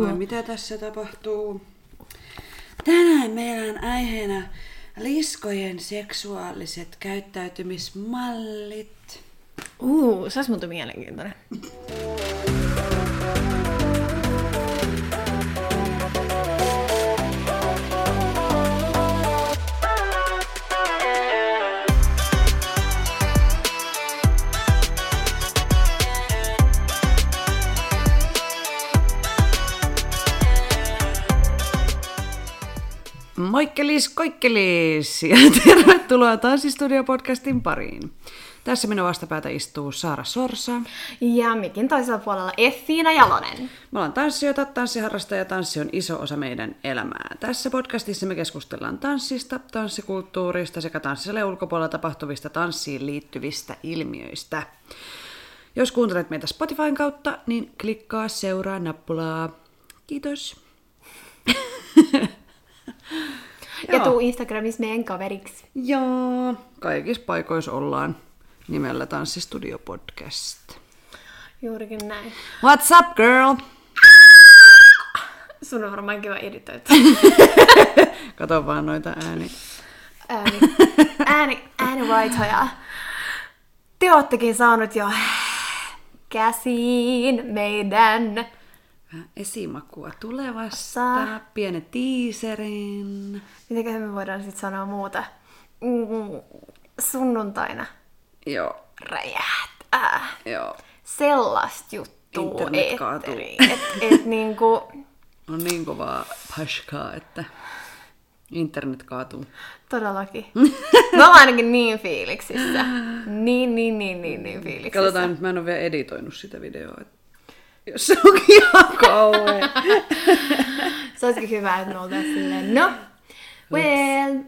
Vai mitä tässä tapahtuu? Tänään meillä on aiheena liskojen seksuaaliset käyttäytymismallit. Uu, se olisi mielenkiintoinen. Moikkelis, koikkelis ja tervetuloa Tanssistudio-podcastin pariin. Tässä minun vastapäätä istuu Saara Sorsa. Ja mikin toisella puolella Effiina Jalonen. Me ollaan tanssijoita, tanssiharrastajia ja tanssi on iso osa meidän elämää. Tässä podcastissa me keskustellaan tanssista, tanssikulttuurista sekä tanssisalle ulkopuolella tapahtuvista tanssiin liittyvistä ilmiöistä. Jos kuuntelet meitä Spotifyn kautta, niin klikkaa seuraa nappulaa. Kiitos. Ja Joo. tuu Instagramissa meidän kaveriksi. Joo, kaikissa paikoissa ollaan nimellä Tanssistudio Podcast. Juurikin näin. What's up, girl? Sun on varmaan kiva editoida. Kato vaan noita ääni. Ääni, ääni, äänivaitoja. Te oottekin saanut jo käsiin meidän Vähän esimakua tulevasta. Pienen teaserin. Mitenköhän me voidaan sitten sanoa muuta? Mm, sunnuntaina Joo, räjähtää. joo. Sellaista juttua eetteriin. Et, et niinku, On niin kovaa paskaa, että internet kaatuu. todellakin. Me ollaan ainakin niin fiiliksissä. Niin, niin, niin, niin, niin fiiliksissä. Katsotaan nyt, mä en ole vielä editoinut sitä videoa. että Jos se onkin ihan kauhean. Se olisikin hyvä, että me oltaisiin silleen, no, well,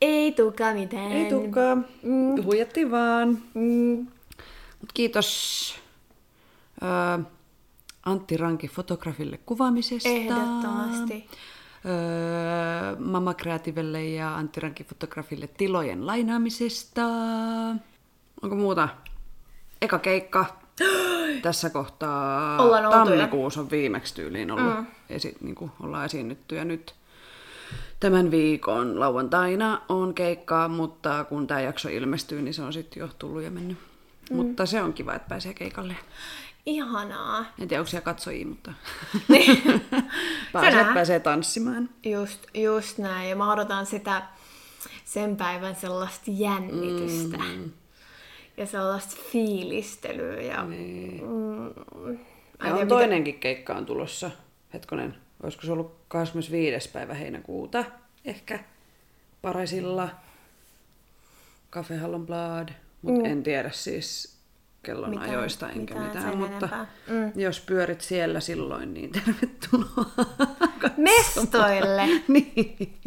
ei tuukaan mitään. Ei tuukaan. Mm. Huijattiin vaan. Mm, Mut kiitos ö, Antti Ranki fotografille kuvaamisesta. ehdottomasti. Öö, Mama Creativelle ja Antti Ranki fotografille tilojen lainaamisesta. Onko muuta? Eka keikka. Tässä kohtaa Ollaan tammikuussa on viimeksi tyyliin ollut. Mm. Esi- niin kuin ollaan esiinnytty ja nyt tämän viikon lauantaina on keikkaa, mutta kun tämä jakso ilmestyy, niin se on sitten jo tullut ja mennyt. Mm. Mutta se on kiva, että pääsee keikalle. Ihanaa. En tiedä, onko siellä katsojia, mutta Niin. pääsee, pääsee tanssimaan. Just, just näin. Ja mä odotan sitä sen päivän sellaista jännitystä. Mm. Ja sellaista fiilistelyä. Ja, Niin. mm, Ja on mitä- toinenkin keikka on tulossa. Hetkonen, olisiko se ollut 25. päivä heinäkuuta? Ehkä Paraisilla. Cafe Hallon Blad. Mutta mm. en tiedä siis kellon Mitään- ajoista enkä mitään mitään, mutta enempää. Mm. jos pyörit siellä silloin, niin tervetuloa. Mestoille! niin.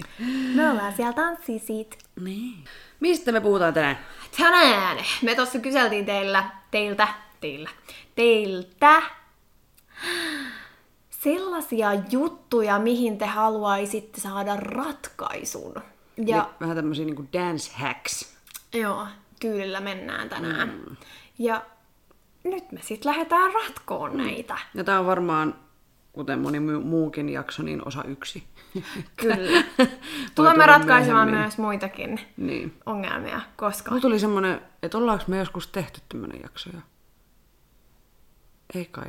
Me ollaan siellä tanssisit. niin. Mistä me puhutaan tänään? Tänään me tuossa kyseltiin teillä, teiltä, teillä, teiltä sellaisia juttuja, mihin te haluaisitte saada ratkaisun. Ja Ja... Vähän tämmöisiä niinku dance hacks. joo, tyylillä mennään tänään. Mm. Ja nyt me sitten lähdetään ratkoon näitä. Ja tää on varmaan, kuten moni mu- muukin jakso, niin osa yksi. Kyllä. Tulemme ratkaisemaan myöhemmin. myös muitakin Niin. ongelmia, koska... Mulla tuli semmonen, että ollaanko me joskus tehty tämmönen jakso jo? Ei kai.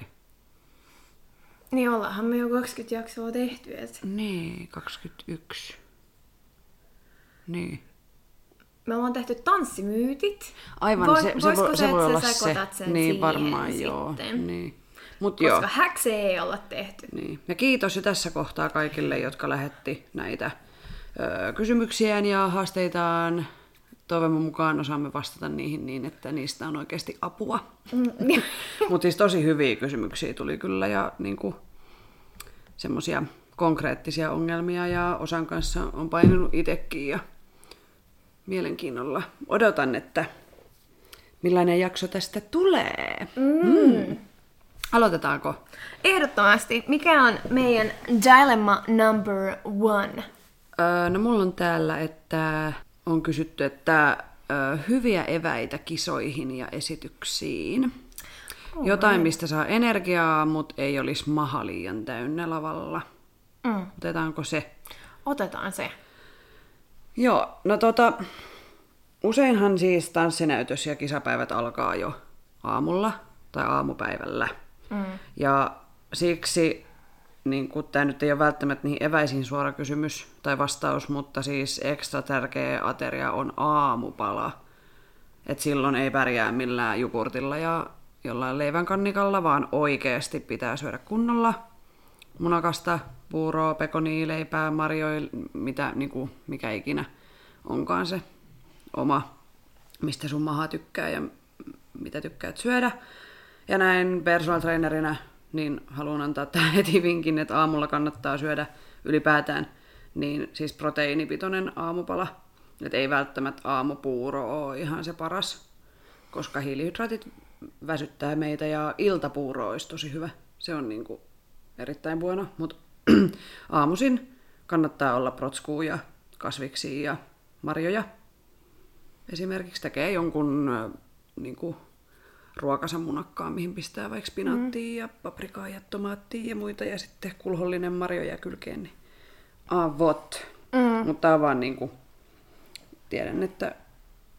Niin ollaanhan me jo 20 jaksoa tehty, et Niin, 21. Niin. me ollaan tehty tanssimyytit. Aivan, Voi- se, se, voi, se, voi olla se. sen niin, siihen varmaan sitten? joo. Niin. Mut Koska joo. häkse ei olla tehty. Niin. Ja kiitos jo tässä kohtaa kaikille, jotka lähetti näitä ö, kysymyksiään ja haasteitaan. Toivomme mukaan osaamme vastata niihin niin, että niistä on oikeasti apua. Mm, Mutta siis tosi hyviä kysymyksiä tuli kyllä ja niinku, semmoisia konkreettisia ongelmia ja osan kanssa on painunut itsekin ja mielenkiinnolla odotan, että millainen jakso tästä tulee. Mm. Aloitetaanko? Ehdottomasti. Mikä on meidän dilemma number one? Öö, no mulla on täällä, että on kysytty, että öö, hyviä eväitä kisoihin ja esityksiin. Jotain, mistä saa energiaa, mutta ei olisi maha liian täynnä lavalla. Mm. Otetaanko se? Otetaan se. Joo, no tota, useinhan siis tanssinäytös ja kisapäivät alkaa jo aamulla tai aamupäivällä. Mm. Ja siksi niin tämä nyt ei ole välttämättä niin eväisin suora kysymys tai vastaus, mutta siis ekstra tärkeä ateria on aamupala. Et silloin ei pärjää millään jukurtilla ja jollain leivän kannikalla, vaan oikeasti pitää syödä kunnolla munakasta, puuroa, pekonia, leipää, marjoja, mitä, niin kuin, mikä ikinä onkaan se oma, mistä sun maha tykkää ja mitä tykkäät syödä. Ja näin personal trainerina niin haluan antaa tähän heti vinkin, että aamulla kannattaa syödä ylipäätään niin siis proteiinipitoinen aamupala. Että ei välttämättä aamupuuro ole ihan se paras, koska hiilihydraatit väsyttää meitä ja iltapuuro olisi tosi hyvä. Se on niin kuin erittäin buono, mutta aamuisin kannattaa olla protskuu ja kasviksia ja marjoja. Esimerkiksi tekee jonkun niin kuin, ruokansa munakkaan, mihin pistää vaikka spinaattia mm. ja paprikaa ja tomaattia ja muita, ja sitten kulhollinen marjoja kylkeen, niin avot. Mm. Mutta tämä on vaan niin kuin, tiedän, että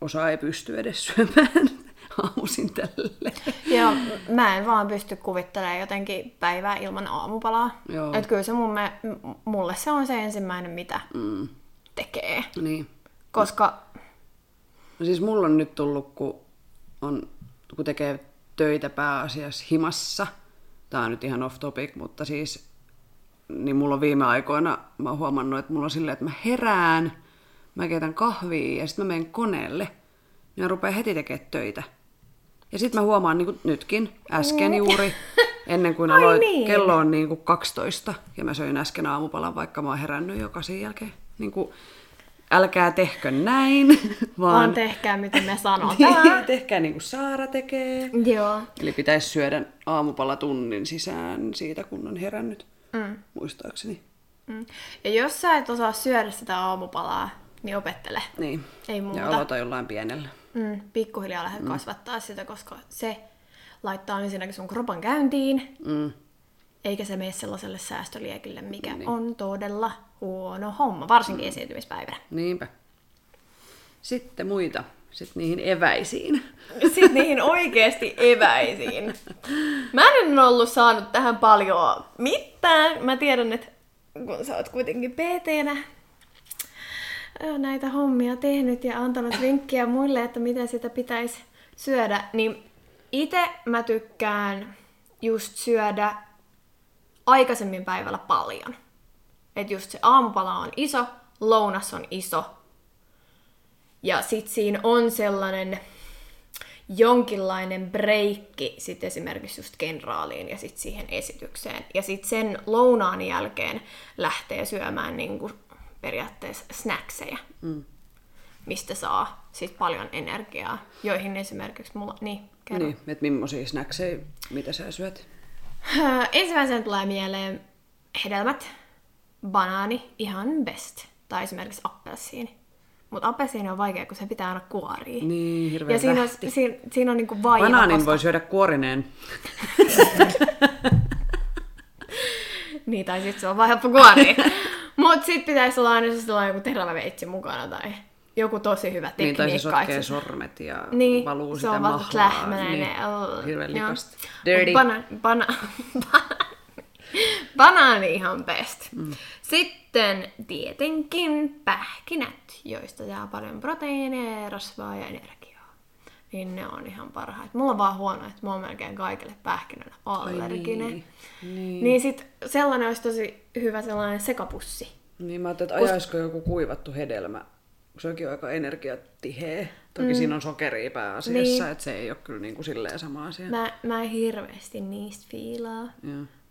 osa ei pysty edes syömään aamuisin tälle. Joo, mä en vaan pysty kuvittelemaan jotenkin päivää ilman aamupalaa. Joo. Et kyllä se mun me, mulle se on se ensimmäinen, mitä mm. tekee. Niin. Koska... No siis mulla on nyt tullut, kun, on, kun tekee töitä pääasiassa himassa. Tää on nyt ihan off topic, mutta siis niin mulla on viime aikoina, mä oon huomannut, että mulla on silleen, että mä herään, mä keitän kahvia ja sitten mä menen koneelle. Ja rupeaa heti tekemään töitä. Ja sitten mä huomaan niin kuin nytkin, äsken juuri, ennen kuin aloin, niin. kello on niin kuin 12 ja mä söin äsken aamupalan, vaikka mä oon herännyt jo kasin jälkeen. Niin kuin, älkää tehkö näin, vaan... Vaan tehkää, miten me sanotaan. niin, tehkää niin kuin Saara tekee. Joo. Eli pitäisi syödä aamupala tunnin sisään siitä, kun on herännyt, mm. muistaakseni. Mm. Ja jos sä et osaa syödä sitä aamupalaa, niin opettele. Niin. Ei muuta. Ja aloita jollain pienellä. Mm, pikkuhiljaa lähdet mm. kasvattaa sitä, koska se laittaa ensinnäkin sun kropan käyntiin, Mm. eikä se mene sellaiselle säästöliekille, mikä niin. on todella huono homma, varsinkin mm. esiintymispäivänä. Niinpä. Sitten muita. Sitten niihin eväisiin. Sitten niihin oikeasti eväisiin. Mä en ollut saanut tähän paljon mitään. Mä tiedän, että kun sä oot kuitenkin pt näitä hommia tehnyt ja antanut vinkkiä muille, että miten sitä pitäisi syödä, niin itse mä tykkään just syödä aikaisemmin päivällä paljon. Että just se aamupala on iso, lounas on iso. Ja sit siinä on sellainen jonkinlainen breikki sit esimerkiksi just kenraaliin ja sit siihen esitykseen. Ja sit sen lounaan jälkeen lähtee syömään niinku periaatteessa snackseja, mm. mistä saa sit paljon energiaa, joihin esimerkiksi mulla... Niin, kerro. Niin, että millaisia snackseja, mitä sä syöt? Ensimmäisenä tulee mieleen hedelmät, banaani, ihan best. Tai esimerkiksi appelsiini. Mutta appelsiini on vaikea, kun se pitää aina kuoria. Niin, hirveän Ja siinä on, siinä, siinä on niinku vaiva. Banaanin koska... voi syödä kuorineen. niin, tai sitten se on vaan helppo kuoria. Mut sit pitäisi olla aina siis joku terävä veitsi mukana tai joku tosi hyvä tekniikka. Niin, tai se sotkee sormet ja niin, valuu se sitä on mahlaa. Niin, hirveän likasta. Dirty. Bana, bana, banaani ihan best. Mm. Sitten tietenkin pähkinät, joista saa paljon proteiineja, rasvaa ja energiaa. Niin ne on ihan parhaat. Mulla on vaan huono, että mä oon melkein kaikille pähkinöille allerginen. Niin. Niin. niin sit sellainen olisi tosi hyvä sellainen sekapussi. Niin mä ajattelin, että ajaisiko joku kuivattu hedelmä, se onkin aika energiatiheä. Toki mm. siinä on sokeria pääasiassa, niin. että se ei ole kyllä niin kuin silleen sama asia. Mä, mä en hirveästi niistä fiilaa.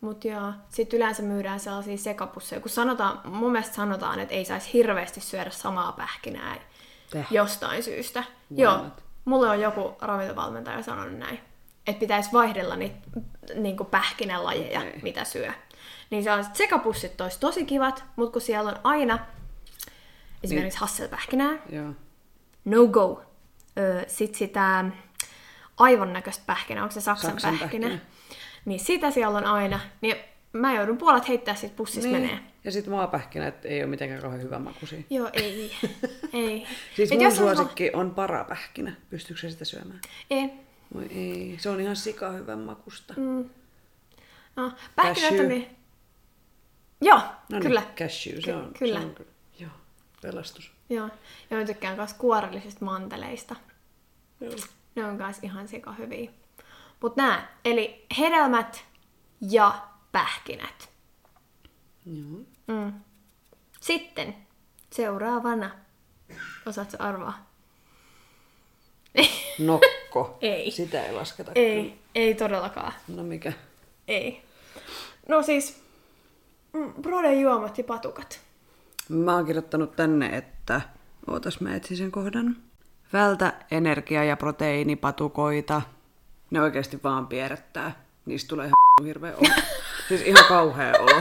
Mutta joo, sitten yleensä myydään sellaisia sekapusseja, kun sanotaan, mun mielestä sanotaan, että ei saisi hirveästi syödä samaa pähkinää Täh. jostain syystä. What? Joo, mulle on joku ravintovalmentaja sanonut näin, että pitäisi vaihdella niitä niin pähkinälajeja, okay. mitä syö. Niin sellaiset sekapussit olisi tosi kivat, mutta kun siellä on aina esimerkiksi niin. hasselpähkinää, Joo. no go. Sitten sitä aivon näköistä pähkinää, onko se Saksan, Saksan pähkinä? pähkinä. Niin sitä siellä on aina. Niin mä joudun puolet heittää sit pussissa niin. menee. Ja sitten maapähkinät ei ole mitenkään kauhean hyvä makuisia. Joo, ei. ei. siis Et mun suosikki on, on parapähkinä. Pystyykö sitä syömään? Ei. Voi ei. Se on ihan sika hyvän makusta. Mm. No, pähkinät on niin... Joo, no niin, kyllä. cashew, se on, kyllä. Se on, joo, pelastus. Joo, ja mä tykkään myös kuorellisista manteleista. Joo. Ne on myös ihan sika hyviä. Mut nää, eli hedelmät ja pähkinät. Joo. Mm. Sitten seuraavana. Osaatko arvaa? Nokko. ei. Sitä ei lasketa. Ei, kyllä. ei todellakaan. No mikä? Ei. No siis, mm, Broden juomat ja patukat. Mä oon kirjoittanut tänne, että... Ootas mä etsin sen kohdan. Vältä energia- ja proteiinipatukoita. Ne oikeasti vaan pierrättää. Niistä tulee ihan hirveä olo. siis ihan kauhea olo.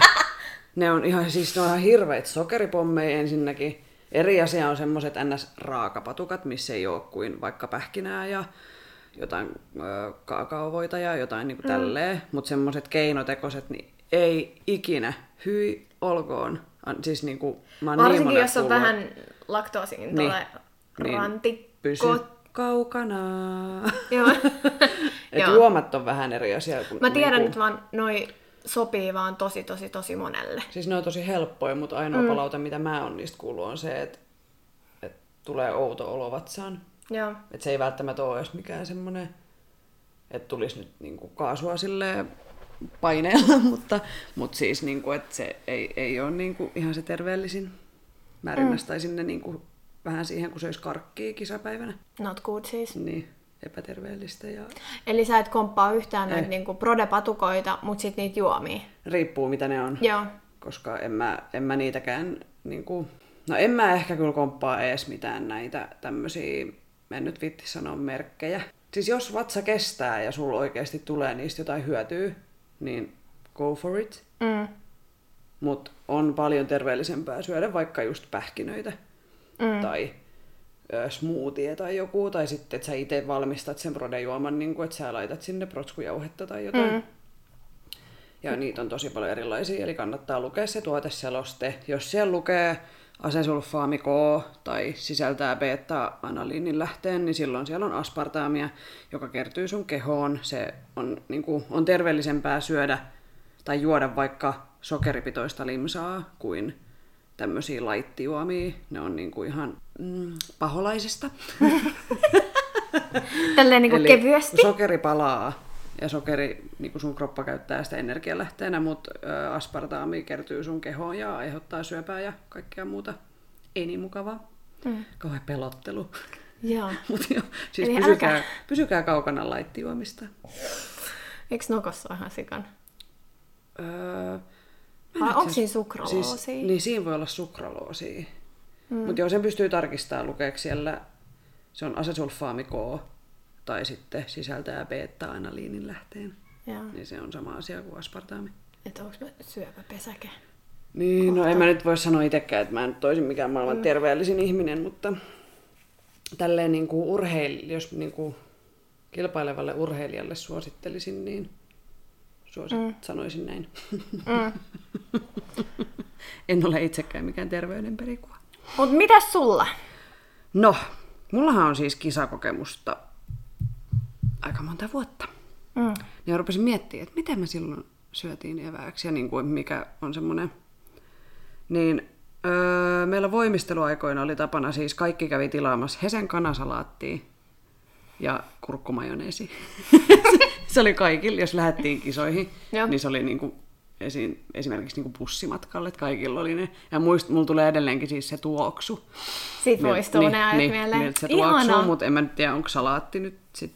Ne on ihan, siis ne on ihan hirveitä sokeripommeja ensinnäkin. Eri asia on semmoiset ns-raakapatukat, missä ei ole kuin vaikka pähkinää ja jotain ö, kaakaovoita ja jotain niin kuin mm. tälleen. Mutta semmoiset keinotekoiset, niin ei ikinä. Hyi olkoon. Siis niin kuin, mä Varsinkin niin jos on vähän laktoosiin niin, niin, rantikko. Pysy kaukana. Joo. Et juomat on vähän eri asia. Kuin, mä tiedän, niin kuin... että vaan noi sopii vaan tosi, tosi, tosi monelle. Siis ne on tosi helppoja, mutta ainoa mm. palaute, mitä mä oon niistä kuullut, on se, että, että tulee outo olo vatsaan. Joo. Että se ei välttämättä ole edes mikään semmoinen, että tulisi nyt niinku kaasua silleen paineella, mutta, mutta siis niinku, että se ei, ei ole niinku ihan se terveellisin. Mä rinnastaisin mm. ne niinku vähän siihen, kun se olisi karkkia kisapäivänä. Not good siis. Niin, epäterveellistä. Ja... Eli sä et komppaa yhtään näitä niinku prodepatukoita, mutta sitten niitä juomia? Riippuu mitä ne on. Joo. Koska en mä, en mä niitäkään, niinku... no en mä ehkä kyllä komppaa edes mitään näitä tämmöisiä, en nyt vitti sanoa merkkejä. Siis jos vatsa kestää ja sulla oikeasti tulee niistä jotain hyötyä, niin go for it. Mm. Mutta on paljon terveellisempää syödä vaikka just pähkinöitä mm. tai ö, smoothie tai joku, tai sitten että sä itse valmistat sen brodejuoman, niin kuin, että sä laitat sinne protskujauhetta tai jotain. Mm. Ja niitä on tosi paljon erilaisia, eli kannattaa lukea se tuoteseloste. Jos siellä lukee asesulfaami K tai sisältää beta-analiinin lähteen, niin silloin siellä on aspartaamia, joka kertyy sun kehoon. Se on, niin kuin, on terveellisempää syödä tai juoda vaikka sokeripitoista limsaa kuin tämmöisiä laittijuomia. Ne on niinku ihan mm, paholaisesta. Tälleen niinku Eli kevyesti? sokeri palaa ja sokeri, niin sun kroppa käyttää sitä energialähteenä, mutta aspartaami kertyy sun kehoon ja aiheuttaa syöpää ja kaikkea muuta. Ei niin mukavaa. Mm. Kauhean pelottelu. Joo. Mut jo, siis Eli pysykää, älkää... pysykää kaukana laittijuomista. Eikö nokossa ole ihan sikan? Öö, vai onko siinä sukraloosia? Siis, niin, siinä voi olla sukraloosia. Mm. Mutta joo, sen pystyy tarkistamaan lukeeksi siellä. Se on asesulfaami K tai sitten sisältää beta-analiinin lähteen. Joo. Niin se on sama asia kuin aspartaami. Että onko syöpäpesäke? Niin, Kohta. no en mä nyt voi sanoa itsekään, että mä en toisin mikään maailman mm. terveellisin ihminen, mutta tälleen niin kuin urheil, jos niin kuin kilpailevalle urheilijalle suosittelisin, niin suosit, mm. sanoisin näin. Mm. en ole itsekään mikään terveyden perikuva. Mutta mitäs sulla? No, mullahan on siis kisakokemusta aika monta vuotta. Mm. Niin rupesin miettimään, että miten me silloin syötiin evääksi ja niin kuin mikä on semmoinen... Niin öö, meillä voimisteluaikoina oli tapana siis kaikki kävi tilaamassa Hesen kanasalaattia ja kurkkumajoneesi. se oli kaikille, jos lähdettiin kisoihin, niin se oli niin kuin esi- esimerkiksi niin kuin bussimatkalle, että kaikilla oli ne. Ja muist, mulla tulee edelleenkin siis se tuoksu. Sitten muistuu niin, ne ajat niin, mieleen. Niin, se tuoksuu, mutta en mä nyt tiedä, onko salaatti nyt sit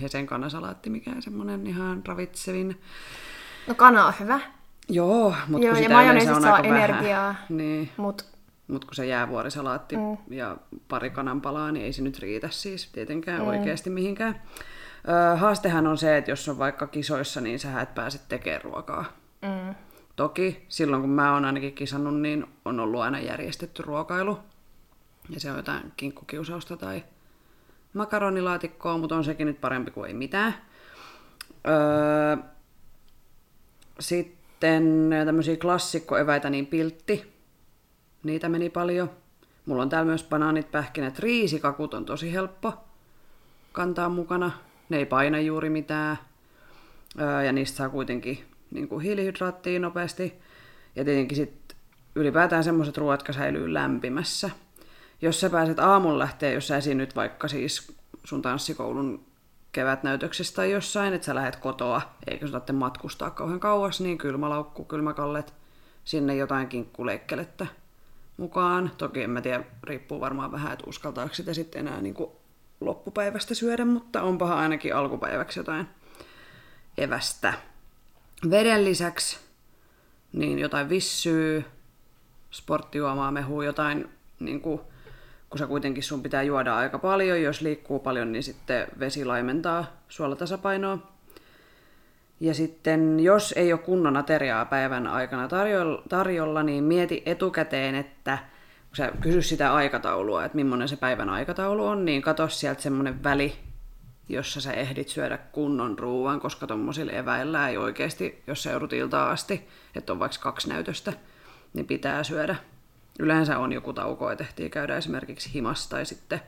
Hesen kanasalaatti mikään semmoinen ihan ravitsevin. No kana on hyvä. Joo, mutta Joo, kun ja sitä on saa aika energiaa. Vähän, niin. Mut mutta kun se jäävuorisalaatti mm. ja pari kananpalaa, niin ei se nyt riitä siis tietenkään mm. oikeasti mihinkään. Ö, haastehan on se, että jos on vaikka kisoissa, niin sä et pääse tekemään ruokaa. Mm. Toki silloin kun mä oon ainakin kisannut, niin on ollut aina järjestetty ruokailu. Ja se on jotain kinkkukiusausta tai makaronilaatikkoa, mutta on sekin nyt parempi kuin ei mitään. Öö, sitten tämmöisiä klassikkoeväitä, niin piltti. Niitä meni paljon. Mulla on täällä myös banaanit, pähkinät, riisikakut on tosi helppo kantaa mukana. Ne ei paina juuri mitään. Ja niistä saa kuitenkin niin kuin hiilihydraattia nopeasti. Ja tietenkin sitten ylipäätään semmoiset ruoat, jotka säilyy lämpimässä. Jos sä pääset aamulla lähteä, jos sä esiinnyt vaikka siis sun tanssikoulun kevätnäytöksessä tai jossain, että sä lähdet kotoa, eikä sun tarvitse matkustaa kauhean kauas, niin kylmälaukku, kylmäkallet, sinne jotain kinkkuleikkelettä mukaan. Toki en mä tiedä, riippuu varmaan vähän, että uskaltaako sitä sitten enää niin kuin loppupäivästä syödä, mutta onpahan ainakin alkupäiväksi jotain evästä. Veden lisäksi niin jotain vissyy, sporttijuomaa, mehua, jotain, niin kuin, kun sä kuitenkin sun pitää juoda aika paljon, jos liikkuu paljon, niin sitten vesi laimentaa suolatasapainoa. Ja sitten jos ei ole kunnon ateriaa päivän aikana tarjolla, niin mieti etukäteen, että kun sä kysy sitä aikataulua, että millainen se päivän aikataulu on, niin katso sieltä semmoinen väli, jossa sä ehdit syödä kunnon ruuan, koska tuommoisilla eväillä ei oikeasti, jos sä joudut iltaa asti, että on vaikka kaksi näytöstä, niin pitää syödä. Yleensä on joku tauko, että ehtii käydä esimerkiksi himassa tai sitten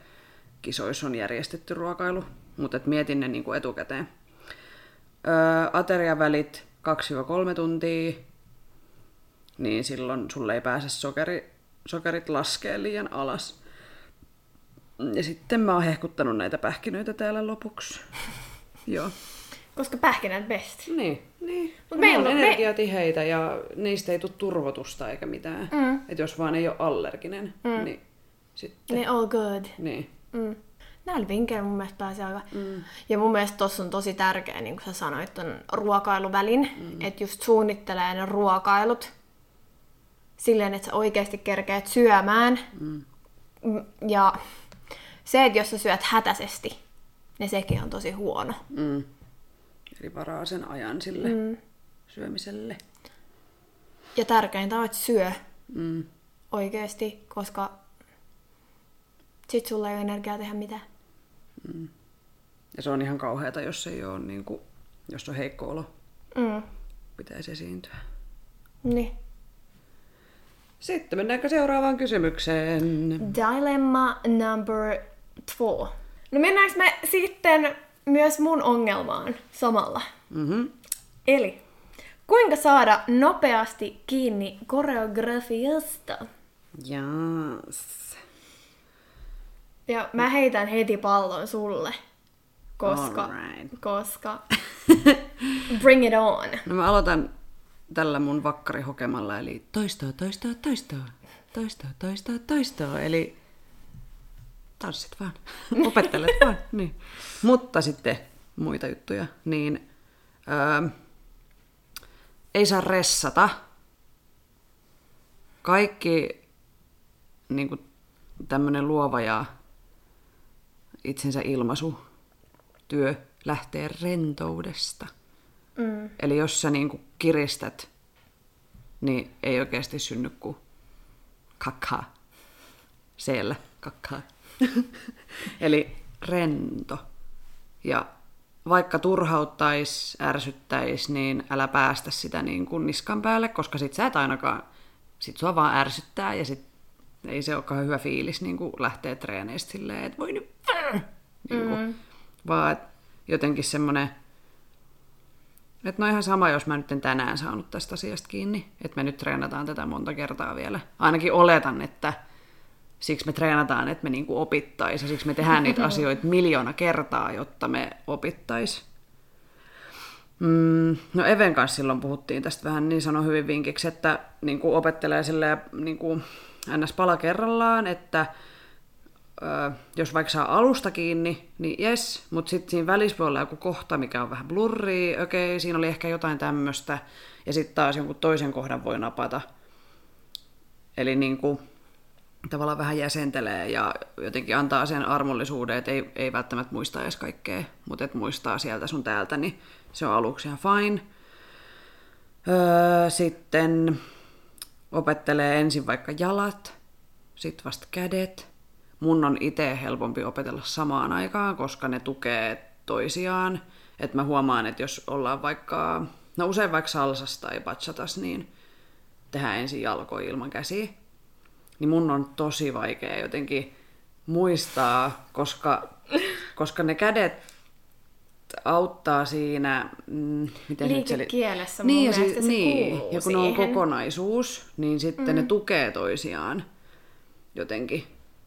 kisoissa on järjestetty ruokailu, mutta et mietin ne niin kuin etukäteen. Öö, ateriavälit 2-3 tuntia, niin silloin sulle ei pääse sokeri, sokerit laskee liian alas. Ja sitten mä oon hehkuttanut näitä pähkinöitä täällä lopuksi. Joo. Koska pähkinät best. Niin, niin. Mut meillä on energiatiheitä me... ja niistä ei tule turvotusta eikä mitään. Mm. Että jos vaan ei ole allerginen, mm. niin sitten... Ne all good. Niin. Mm. Näillä vinkkeillä mun mielestä pääsee aika... Mm. Ja mun mielestä tossa on tosi tärkeä, niin kuin sä sanoit, ton ruokailuvälin. Mm. Että just suunnittelee ne ruokailut silleen, että sä oikeasti kerkeät syömään. Mm. Ja se, että jos sä syöt hätäisesti, niin sekin on tosi huono. Mm. Eli varaa sen ajan sille mm. syömiselle. Ja tärkeintä on, että syö mm. oikeasti, koska sit sulla ei ole energiaa tehdä mitään. Mm. Ja se on ihan kauheata, jos ei ole, niin kuin, jos on heikko olo. Mm. Pitäisi esiintyä. Niin. Sitten mennäänkö seuraavaan kysymykseen? Dilemma number two. No mennäänkö me sitten myös mun ongelmaan samalla? Mm-hmm. Eli kuinka saada nopeasti kiinni koreografiasta? Yes. Ja mä heitän heti pallon sulle, koska, right. koska bring it on. No mä aloitan tällä mun vakkarihokemalla, eli toistoa, toistoa, toistoa, toistoa, toistoa, toistoa, eli tanssit vaan, opettelet vaan. Niin. Mutta sitten muita juttuja, niin öö, ei saa ressata. Kaikki niin kuin, tämmöinen luova ja itsensä ilmaisu työ lähtee rentoudesta. Mm. Eli jos sä niin kuin kiristät, niin ei oikeasti synny kuin kakkaa. Siellä kakkaa. Eli rento. Ja vaikka turhauttaisi, ärsyttäisi, niin älä päästä sitä niin kuin niskan päälle, koska sit sä et ainakaan, sit sua vaan ärsyttää ja sit ei se olekaan hyvä fiilis niin kuin lähteä treeneistä silleen, että voi nyt niin kuin, mm. vaan jotenkin semmoinen, että no ihan sama, jos mä nyt en tänään saanut tästä asiasta kiinni, että me nyt treenataan tätä monta kertaa vielä. Ainakin oletan, että siksi me treenataan, että me niinku opittaisiin, ja siksi me tehdään niitä asioita miljoona kertaa, jotta me opittaisiin. Mm, no Even kanssa silloin puhuttiin tästä vähän niin sano hyvin vinkiksi, että niin kuin opettelee silleen, niin kuin ns. pala kerrallaan, että jos vaikka saa alusta kiinni, niin jes, mutta sitten siinä välissä voi olla joku kohta, mikä on vähän blurri, okei, siinä oli ehkä jotain tämmöistä, ja sitten taas jonkun toisen kohdan voi napata. Eli niin kuin, tavallaan vähän jäsentelee ja jotenkin antaa sen armollisuuden, että ei, ei välttämättä muista edes kaikkea, mutta että muistaa sieltä sun täältä, niin se on aluksi ihan fine. Öö, sitten opettelee ensin vaikka jalat, sitten vasta kädet, mun on itse helpompi opetella samaan aikaan, koska ne tukee toisiaan. Että mä huomaan, että jos ollaan vaikka, no usein vaikka salsas tai bachatas, niin tehdään ensin jalkoja ilman käsiä. Niin mun on tosi vaikea jotenkin muistaa, koska, koska ne kädet auttaa siinä... Mm, miten Liikekielessä mun niin, mielestä se niin, ja kun siihen. on kokonaisuus, niin sitten mm. ne tukee toisiaan jotenkin.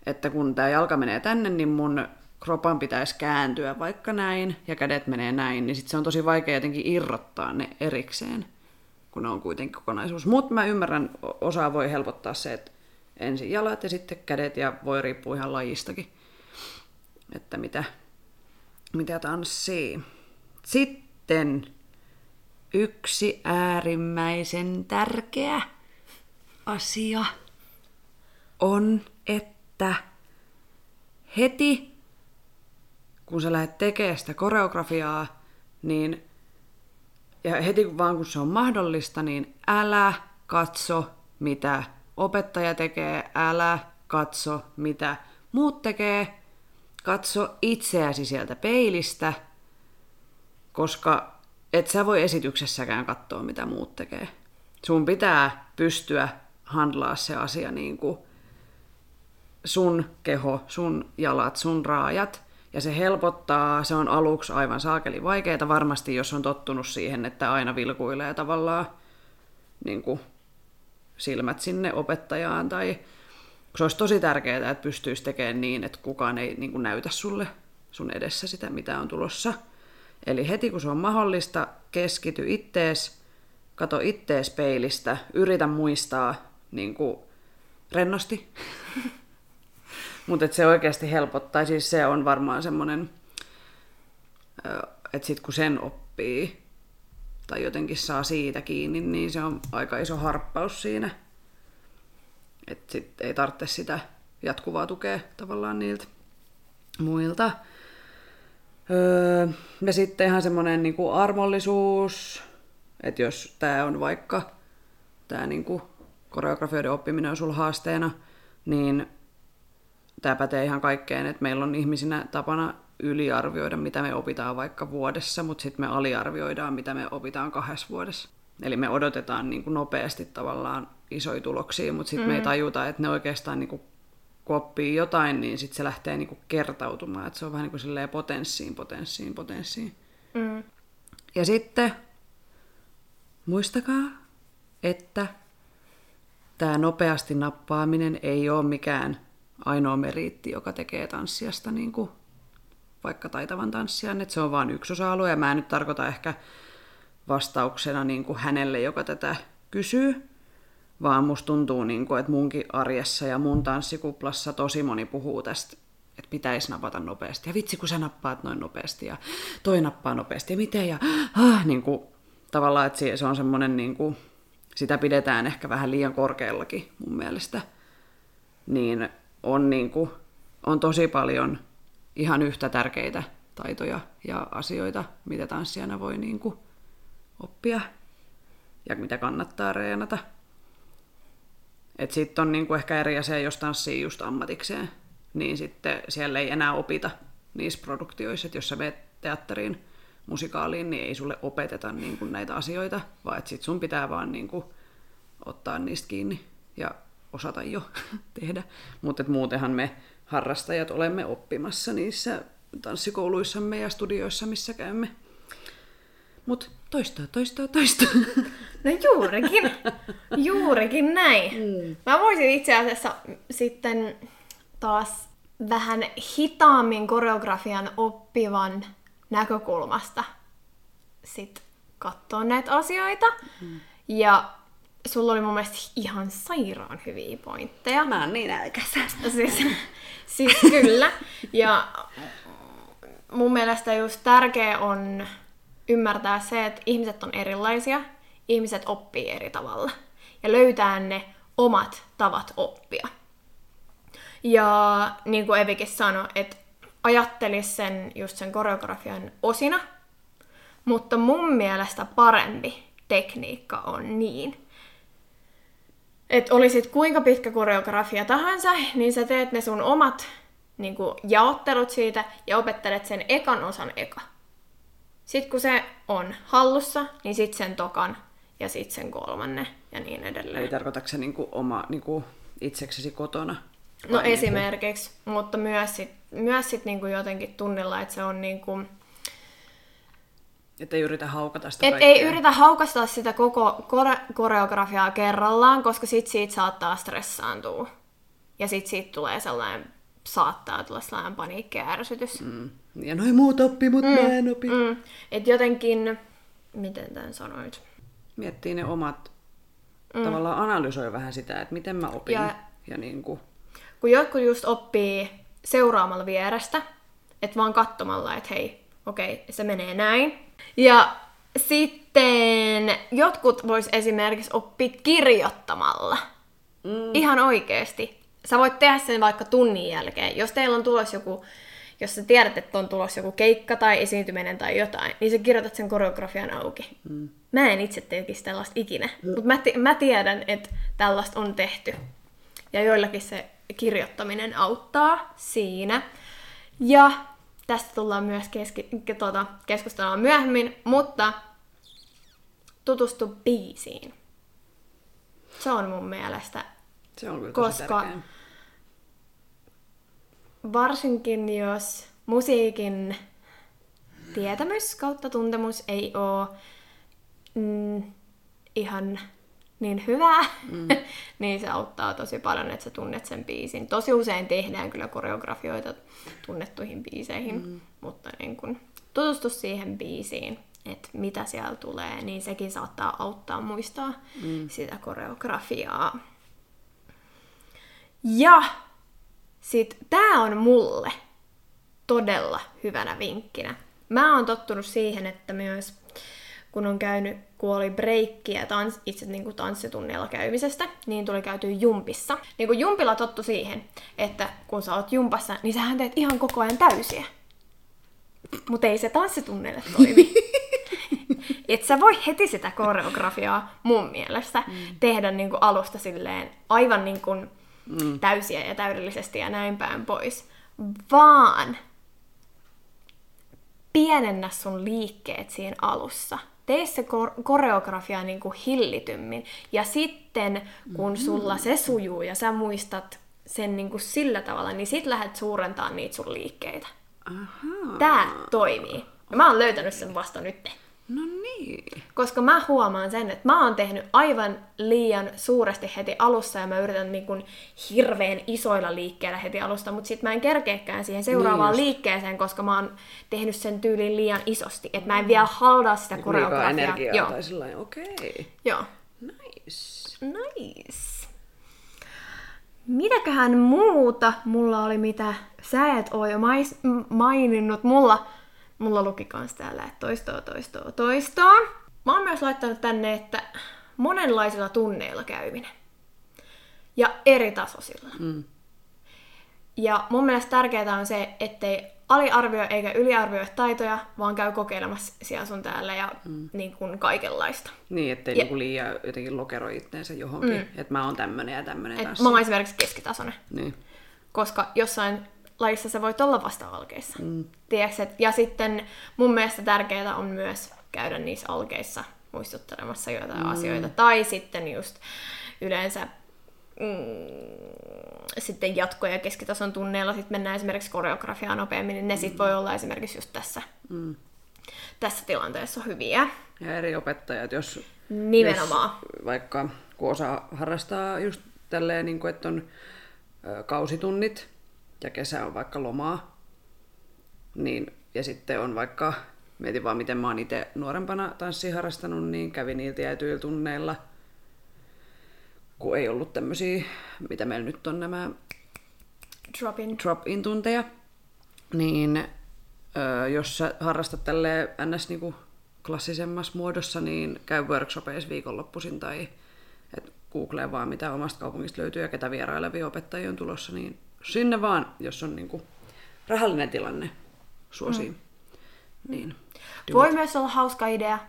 Että kun tämä jalka menee tänne, niin mun kropan pitäisi kääntyä vaikka näin, ja kädet menee näin, niin sitten se on tosi vaikea jotenkin irrottaa ne erikseen, kun ne on kuitenkin kokonaisuus. Mutta mä ymmärrän, osa voi helpottaa se, että ensin jalat ja sitten kädet, ja voi riippua ihan lajistakin, että mitä, mitä tanssii. Sitten yksi äärimmäisen tärkeä asia on, että heti kun sä lähdet tekemään sitä koreografiaa, niin ja heti vaan kun se on mahdollista, niin älä katso, mitä opettaja tekee, älä katso, mitä muut tekee, katso itseäsi sieltä peilistä, koska et sä voi esityksessäkään katsoa, mitä muut tekee. Sun pitää pystyä handlaa se asia niin kuin sun keho, sun jalat, sun raajat. Ja se helpottaa, se on aluksi aivan saakeli vaikeaa varmasti, jos on tottunut siihen, että aina vilkuilee tavallaan niin kuin silmät sinne opettajaan. Tai se olisi tosi tärkeää, että pystyisi tekemään niin, että kukaan ei niin kuin näytä sulle sun edessä sitä, mitä on tulossa. Eli heti kun se on mahdollista, keskity ittees, kato ittees peilistä, yritä muistaa niin kuin rennosti Mutta se oikeasti helpottaa, siis se on varmaan semmoinen, että sitten kun sen oppii tai jotenkin saa siitä kiinni, niin se on aika iso harppaus siinä. Että sitten ei tarvitse sitä jatkuvaa tukea tavallaan niiltä muilta. Öö, ja sitten ihan semmoinen niinku armollisuus, että jos tämä on vaikka tämä niinku koreografioiden oppiminen on sulla haasteena, niin tämä pätee ihan kaikkeen, että meillä on ihmisinä tapana yliarvioida, mitä me opitaan vaikka vuodessa, mutta sitten me aliarvioidaan, mitä me opitaan kahdessa vuodessa. Eli me odotetaan niin kuin nopeasti tavallaan isoja tuloksia, mutta sitten mm. me ei mm. tajuta, että ne oikeastaan niin kuin, kun oppii jotain, niin sitten se lähtee niin kuin kertautumaan. Että se on vähän niin kuin potenssiin, potenssiin, potenssiin. Mm. Ja sitten muistakaa, että tämä nopeasti nappaaminen ei ole mikään ainoa meriitti, joka tekee tanssiasta niin kuin vaikka taitavan tanssijan, että se on vain yksi osa-alue, ja mä en nyt tarkoita ehkä vastauksena niin kuin hänelle, joka tätä kysyy, vaan musta tuntuu, niin kuin, että munkin arjessa ja mun tanssikuplassa tosi moni puhuu tästä, että pitäisi napata nopeasti. Ja vitsi, kun sä nappaat noin nopeasti, ja toi nappaa nopeasti, ja miten, ja ah, niin kuin, tavallaan, että se on semmoinen, niin kuin, sitä pidetään ehkä vähän liian korkeallakin mun mielestä. Niin on, niin kuin, on tosi paljon ihan yhtä tärkeitä taitoja ja asioita, mitä tanssijana voi niin kuin, oppia ja mitä kannattaa reenata. Sitten on niin kuin ehkä eri asia, jos tanssii just ammatikseen, niin sitten siellä ei enää opita niissä produktioissa, että jos sä menet teatteriin, musikaaliin, niin ei sulle opeteta niin kuin näitä asioita, vaan että sit sun pitää vaan niin kuin ottaa niistä kiinni ja osata jo tehdä. Mutta muutenhan me harrastajat olemme oppimassa niissä tanssikouluissamme ja studioissa, missä käymme. Mutta toistaa, toistaa, toistaa. No juurikin, juurikin näin. Mm. Mä voisin itse asiassa sitten taas vähän hitaammin koreografian oppivan näkökulmasta sit katsoa näitä asioita. Mm. Ja sulla oli mun mielestä ihan sairaan hyviä pointteja. Mä oon niin äikässä. Siis, siis kyllä. Ja mun mielestä just tärkeä on ymmärtää se, että ihmiset on erilaisia, ihmiset oppii eri tavalla. Ja löytää ne omat tavat oppia. Ja niin kuin Evikin sanoi, että ajattelisi sen just sen koreografian osina, mutta mun mielestä parempi tekniikka on niin, että olisit kuinka pitkä koreografia tahansa, niin sä teet ne sun omat niin kuin, jaottelut siitä ja opettelet sen ekan osan eka. Sitten kun se on hallussa, niin sitten sen tokan ja sitten sen kolmannen ja niin edelleen. Eli tarkoitatko se niinku oma niinku itseksesi kotona? No niinku- esimerkiksi, niinku... mutta myös sit, myös sit niinku jotenkin tunnilla, että se on niinku... Että ei yritä haukata sitä Et ei yritä haukasta sitä koko kore- koreografiaa kerrallaan, koska sit siitä saattaa stressaantua. Ja sit siitä tulee sellainen, saattaa tulla sellainen paniikki ja ärsytys. Mm. Ja noin muut oppi, mutta mm. mä en opi. Mm. Et jotenkin, miten tämän sanoit? Miettii ne omat mm. tavallaan analysoi vähän sitä, että miten mä opin. Ja, ja niin kuin... Kun jotkut just oppii seuraamalla vierestä, että vaan katsomalla, että hei, okei, okay, se menee näin. Ja sitten jotkut vois esimerkiksi oppia kirjoittamalla. Mm. Ihan oikeesti. Sä voit tehdä sen vaikka tunnin jälkeen. Jos teillä on tulossa joku jos sä tiedät, että on tulossa joku keikka tai esiintyminen tai jotain, niin sä kirjoitat sen koreografian auki. Mm. Mä en itse tekisi tällaista ikinä, mm. mutta mä, t- mä tiedän, että tällaista on tehty. Ja joillakin se kirjoittaminen auttaa siinä. Ja tästä tullaan myös keski- tuota, keskustelemaan myöhemmin, mutta tutustu biisiin. Se on mun mielestä. Se on kyllä koska tärkeä varsinkin jos musiikin tietämys kautta tuntemus ei ole mm, ihan niin hyvää, mm. niin se auttaa tosi paljon, että sä tunnet sen biisin. Tosi usein tehdään kyllä koreografioita tunnettuihin biiseihin, mm. mutta niin kun tutustu siihen biisiin, että mitä siellä tulee, niin sekin saattaa auttaa muistaa mm. sitä koreografiaa. Ja sitten tää on mulle todella hyvänä vinkkinä. Mä oon tottunut siihen, että myös kun on käynyt, kun oli breikkiä tans, itse niin kuin tanssitunneilla käymisestä, niin tuli käyty jumpissa. Niin kuin jumpilla tottu siihen, että kun sä oot jumpassa, niin sähän teet ihan koko ajan täysiä. Mutta ei se tanssitunneille toimi. Et sä voi heti sitä koreografiaa mun mielestä mm. tehdä niin kuin alusta silleen aivan niin kuin mm. täysiä ja täydellisesti ja näin päin pois, vaan pienennä sun liikkeet siinä alussa. Tee se koreografia niin kuin hillitymmin. Ja sitten, kun mm. sulla se sujuu ja sä muistat sen niin kuin sillä tavalla, niin sit lähdet suurentamaan niitä sun liikkeitä. Aha. Tää toimii. Ja mä oon löytänyt sen vasta nyt. No niin. Koska mä huomaan sen, että mä oon tehnyt aivan liian suuresti heti alussa ja mä yritän niin kuin hirveän isoilla liikkeillä heti alusta, mutta sitten mä en kerkeekään siihen seuraavaan niin liikkeeseen, koska mä oon tehnyt sen tyylin liian isosti, että mä en vielä haldaa sitä niin koreografiaa. energiaa Joo. tai sellainen, okei. Okay. Joo. Nice. Nice. Mitäköhän muuta mulla oli, mitä sä et oo jo mais- maininnut? Mulla Mulla luki kans täällä, että toistoa, toistoa, toistoa. Mä oon myös laittanut tänne, että monenlaisilla tunneilla käyminen. Ja eri tasoisilla. Mm. Ja mun mielestä tärkeää on se, ettei aliarvioi eikä yliarvioi taitoja, vaan käy kokeilemassa siellä sun täällä ja mm. niin kuin kaikenlaista. Niin, ettei ja... niin liian jotenkin lokeroi itteensä johonkin, mm. että mä oon tämmönen ja tämmönen Et Mä oon esimerkiksi keskitasoinen. Niin. Koska jossain lajissa sä voit olla vasta alkeissa. Mm. Tiedätkö, ja sitten mun mielestä tärkeää on myös käydä niissä alkeissa muistuttelemassa joitain mm. asioita. Tai sitten just yleensä mm, sitten jatko- ja keskitason tunneilla sit mennään esimerkiksi koreografiaa nopeammin, niin ne mm. sit voi olla esimerkiksi just tässä, mm. tässä tilanteessa hyviä. Ja eri opettajat, jos, Nimenomaan. jos vaikka kun osa harrastaa just tälleen, niin kuin, että on kausitunnit, ja kesä on vaikka lomaa, niin, ja sitten on vaikka, mietin vaan miten mä oon itse nuorempana tanssia harrastanut, niin kävin niiltä jäätyillä tunneilla, kun ei ollut tämmöisiä, mitä meillä nyt on nämä drop-in, drop-in tunteja, niin ö, jos sä harrastat tälle ns. Niinku klassisemmassa muodossa, niin käy workshopeissa viikonloppuisin tai et googlee vaan mitä omasta kaupungista löytyy ja ketä vierailevia opettajia on tulossa, niin sinne vaan, jos on niinku rahallinen tilanne suosii. Mm. Niin, Voi myös olla hauska idea,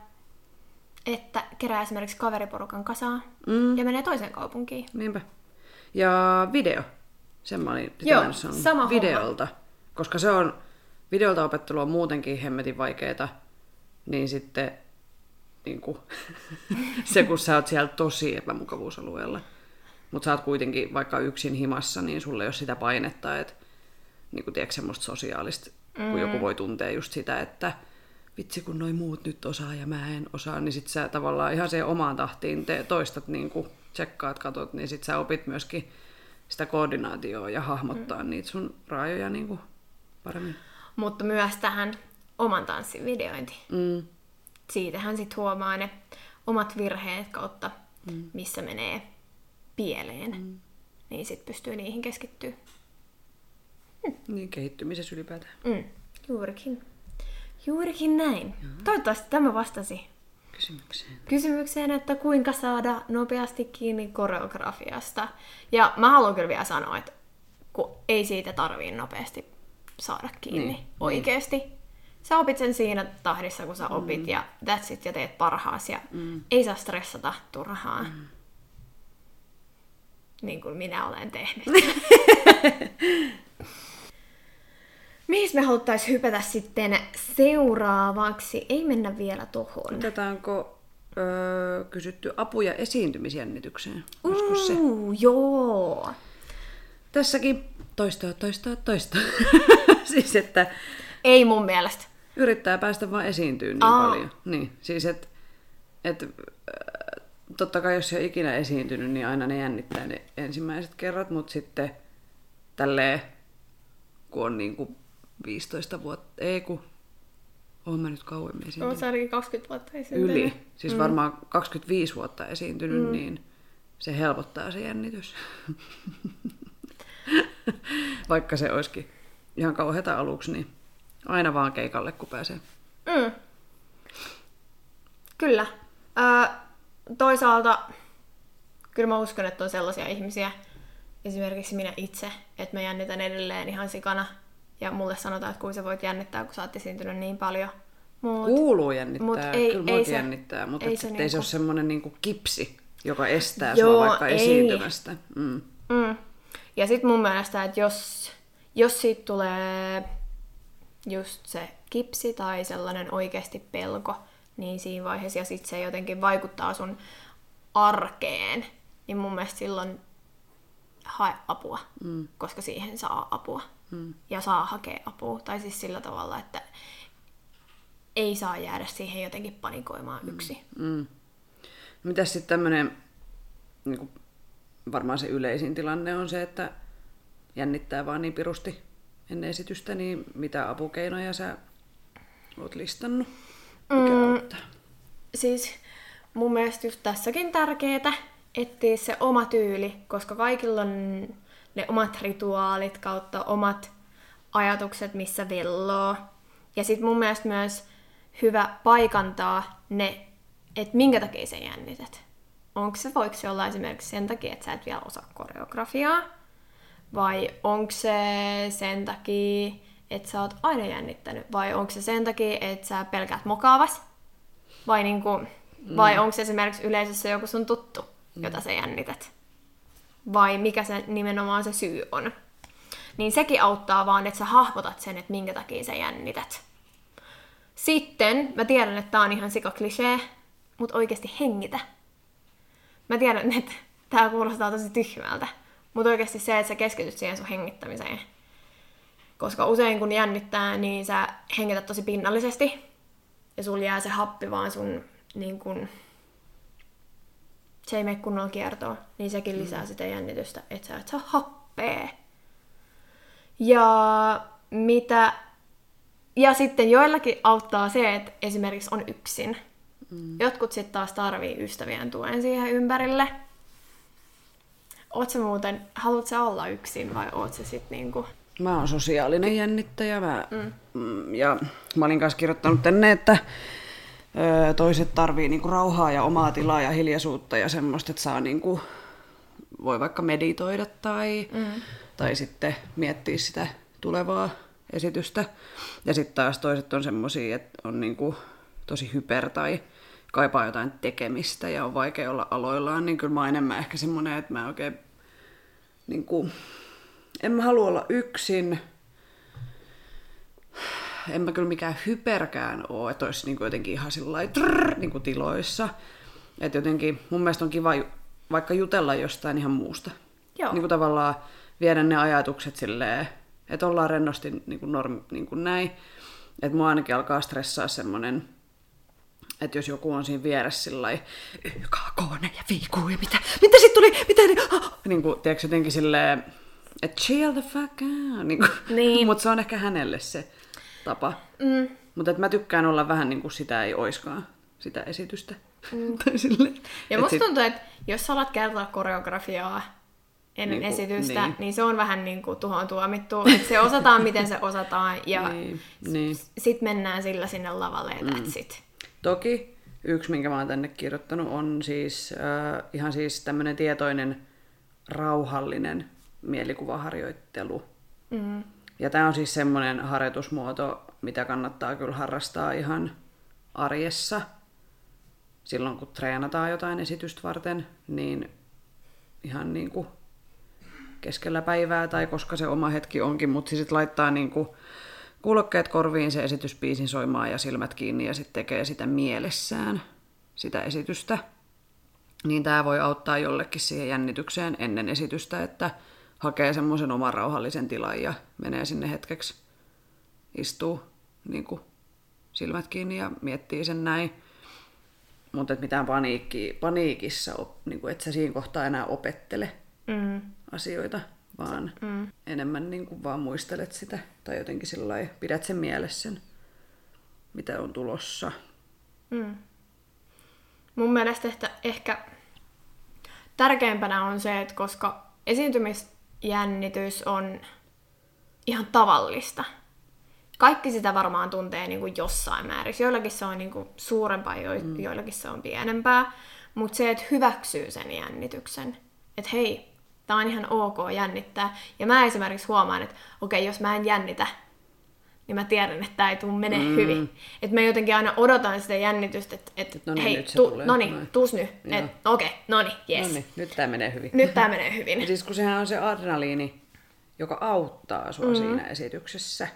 että kerää esimerkiksi kaveriporukan kasaan mm. ja menee toiseen kaupunkiin. Niinpä. Ja video. Sen mä olin Joo, sama videolta. Homma. Koska se on, videolta opettelu on muutenkin hemmetin vaikeeta, niin sitten niin kuin, se kun sä oot siellä tosi epämukavuusalueella. Mutta sä oot kuitenkin vaikka yksin himassa, niin sulle ei ole sitä painetta, että niin kuin, tiedätkö, semmoista sosiaalista, mm. kun joku voi tuntea just sitä, että vitsi kun noi muut nyt osaa ja mä en osaa, niin sit sä tavallaan ihan se omaan tahtiin te toistat, niin kuin tsekkaat, katot, niin sit sä opit myöskin sitä koordinaatioa ja hahmottaa mm. niitä sun raajoja niin kuin paremmin. Mutta myös tähän oman tanssin videointiin. Mm. Siitähän sit huomaa ne omat virheet kautta, mm. missä menee pieleen. Mm. Niin sit pystyy niihin keskittyä. Mm. Niin, kehittymisessä ylipäätään. Mm. Juurikin. Juurikin näin. Joo. Toivottavasti tämä vastasi kysymykseen. kysymykseen, että kuinka saada nopeasti kiinni koreografiasta. Ja mä haluan kyllä vielä sanoa, että kun ei siitä tarvii nopeasti saada kiinni niin, oikeasti. Niin. Sä opit sen siinä tahdissa, kun sä mm. opit ja that's it, ja teet parhaas. Ja mm. ei saa stressata turhaan. Mm. Niin kuin minä olen tehnyt. Mihin me haluttaisiin hypätä sitten seuraavaksi? Ei mennä vielä tohon. Otetaanko öö, kysytty apuja esiintymisjännitykseen? Olisiko se? joo. Tässäkin toistoa, toistoa, toistoa. siis että... Ei mun mielestä. Yrittää päästä vaan esiintyä niin Aa. paljon. Niin, siis että et, totta kai jos ei ole ikinä esiintynyt, niin aina ne jännittää ne ensimmäiset kerrat, mutta sitten tälleen, kun on niin kuin 15 vuotta, ei kun, olen mä nyt kauemmin esiintynyt. Olet ainakin 20 vuotta esiintynyt. Yli, siis mm. varmaan 25 vuotta esiintynyt, mm. niin se helpottaa se jännitys. Vaikka se olisikin ihan kauheata aluksi, niin aina vaan keikalle, kun pääsee. Mm. Kyllä. Ö, toisaalta kyllä mä uskon, että on sellaisia ihmisiä, esimerkiksi minä itse, että mä jännitän edelleen ihan sikana ja mulle sanotaan, että kuin sä voit jännittää, kun sä oot esiintynyt niin paljon. Mut, Kuuluu jännittää, mut ei, kyllä ei se, jännittää, mutta ei, et, se, niinku... ei se ole semmoinen niinku kipsi, joka estää Joo, sua vaikka ei. esiintymästä. Mm. Mm. Ja sitten mun mielestä, että jos, jos siitä tulee just se kipsi tai sellainen oikeasti pelko, niin siinä vaiheessa, ja sitten se jotenkin vaikuttaa sun arkeen, niin mun mielestä silloin hae apua, mm. koska siihen saa apua mm. ja saa hakea apua. Tai siis sillä tavalla, että ei saa jäädä siihen jotenkin panikoimaan mm. yksi. Mm. Mitäs sitten tämmöinen, niin varmaan se yleisin tilanne on se, että jännittää vaan niin pirusti ennen esitystä, niin mitä apukeinoja sä oot listannut? Mikä mm, auttaa? Siis mun mielestä just tässäkin tärkeää etsiä se oma tyyli, koska kaikilla on ne omat rituaalit kautta omat ajatukset, missä velloo. Ja sitten mun mielestä myös hyvä paikantaa ne, että minkä takia sä jännität. Onko se, voiko se olla esimerkiksi sen takia, että sä et vielä osaa koreografiaa? Vai onko se sen takia, että sä oot aina jännittänyt? Vai onko se sen takia, että sä pelkäät mokaavas? Vai, niinku, mm. vai onko se esimerkiksi yleisössä joku sun tuttu, mm. jota sä jännität? vai mikä se nimenomaan se syy on. Niin sekin auttaa vaan, että sä hahmotat sen, että minkä takia sä jännität. Sitten, mä tiedän, että tää on ihan sikaklisee, mutta oikeasti hengitä. Mä tiedän, että tää kuulostaa tosi tyhmältä, mutta oikeasti se, että sä keskityt siihen sun hengittämiseen. Koska usein kun jännittää, niin sä hengität tosi pinnallisesti. Ja sulla jää se happi vaan sun niin kun, se ei mene kunnolla kiertoon, niin sekin mm. lisää sitä jännitystä, että sä et saa happea. Ja mitä... Ja sitten joillakin auttaa se, että esimerkiksi on yksin. Mm. Jotkut sitten taas tarvii ystävien tuen siihen ympärille. Oot sä muuten, haluat sä olla yksin vai oot sä sitten niinku... Mä oon sosiaalinen jännittäjä. Mä, mm. mm ja mä olin kanssa kirjoittanut tänne, että toiset tarvii niinku rauhaa ja omaa tilaa ja hiljaisuutta ja semmoista, että saa niinku, voi vaikka meditoida tai, mm. tai sitten miettiä sitä tulevaa esitystä. Ja sitten taas toiset on semmoisia, että on niinku tosi hyper tai kaipaa jotain tekemistä ja on vaikea olla aloillaan, niin kyllä mä oon enemmän ehkä semmoinen, että mä oikein niin kuin, en mä halua olla yksin. En mä kyllä mikään hyperkään ole, että olisi niin jotenkin ihan sillä niin kuin tiloissa. Että jotenkin mun mielestä on kiva vaikka jutella jostain ihan muusta. Joo. Niin kuin tavallaan viedä ne ajatukset silleen, että ollaan rennosti niin kuin normi, niin kuin näin. Että mua ainakin alkaa stressaa semmoinen, että jos joku on siinä vieressä sillä YKK ja viikuu ja mitä, mitä sit tuli, mitä ne, oh. niin kuin, tiedätkö, jotenkin silleen, että chill the fuck out, niin kuin, niin. mutta se on ehkä hänelle se tapa. Mm. Mutta mä tykkään olla vähän niin kuin sitä ei oiskaan, sitä esitystä. Mm. tai sille, ja musta sit... tuntuu, että jos sä alat kertoa koreografiaa ennen niin kuin, esitystä, niin. niin se on vähän niin kuin tuhoon tuomittu. Että se osataan, miten se osataan, ja niin, niin. sitten mennään sillä sinne lavalle, ja mm. sit. Toki yksi, minkä mä oon tänne kirjoittanut, on siis äh, ihan siis tämmöinen tietoinen, rauhallinen mielikuvaharjoittelu. Mm. Ja tämä on siis semmoinen harjoitusmuoto, mitä kannattaa kyllä harrastaa ihan arjessa. Silloin kun treenataan jotain esitystä varten, niin ihan niin kuin keskellä päivää tai koska se oma hetki onkin, mutta sitten laittaa niin kuin kuulokkeet korviin se esityspiisin soimaan ja silmät kiinni ja sitten tekee sitä mielessään, sitä esitystä. Niin tämä voi auttaa jollekin siihen jännitykseen ennen esitystä, että hakee semmoisen oman rauhallisen tilan ja menee sinne hetkeksi, istuu niin kuin silmät kiinni ja miettii sen näin. Mutta mitään paniikki, paniikissa, niin kuin, et sä siinä kohtaa enää opettele mm. asioita, vaan mm. enemmän niin kuin vaan muistelet sitä tai jotenkin sillä pidät sen mielessä sen, mitä on tulossa. Mm. Mun mielestä ehkä, ehkä tärkeimpänä on se, että koska esiintymisjännitys on ihan tavallista. Kaikki sitä varmaan tuntee niin kuin jossain määrin. Joillakin se on niin kuin suurempaa, jo- mm. joillakin se on pienempää. Mutta se, että hyväksyy sen jännityksen, että hei, tämä on ihan ok jännittää. Ja mä esimerkiksi huomaan, että okei, okay, jos mä en jännitä, niin mä tiedän, että tämä ei tule mene mm. hyvin. Että mä jotenkin aina odotan sitä jännitystä, että et, no niin, hei, tu, no niin, tuus nyt. Okei, okay, no niin, yes. No niin, nyt tämä menee hyvin. Nyt tämä menee hyvin. ja siis kun sehän on se adrenaliini, joka auttaa sua mm. siinä esityksessä.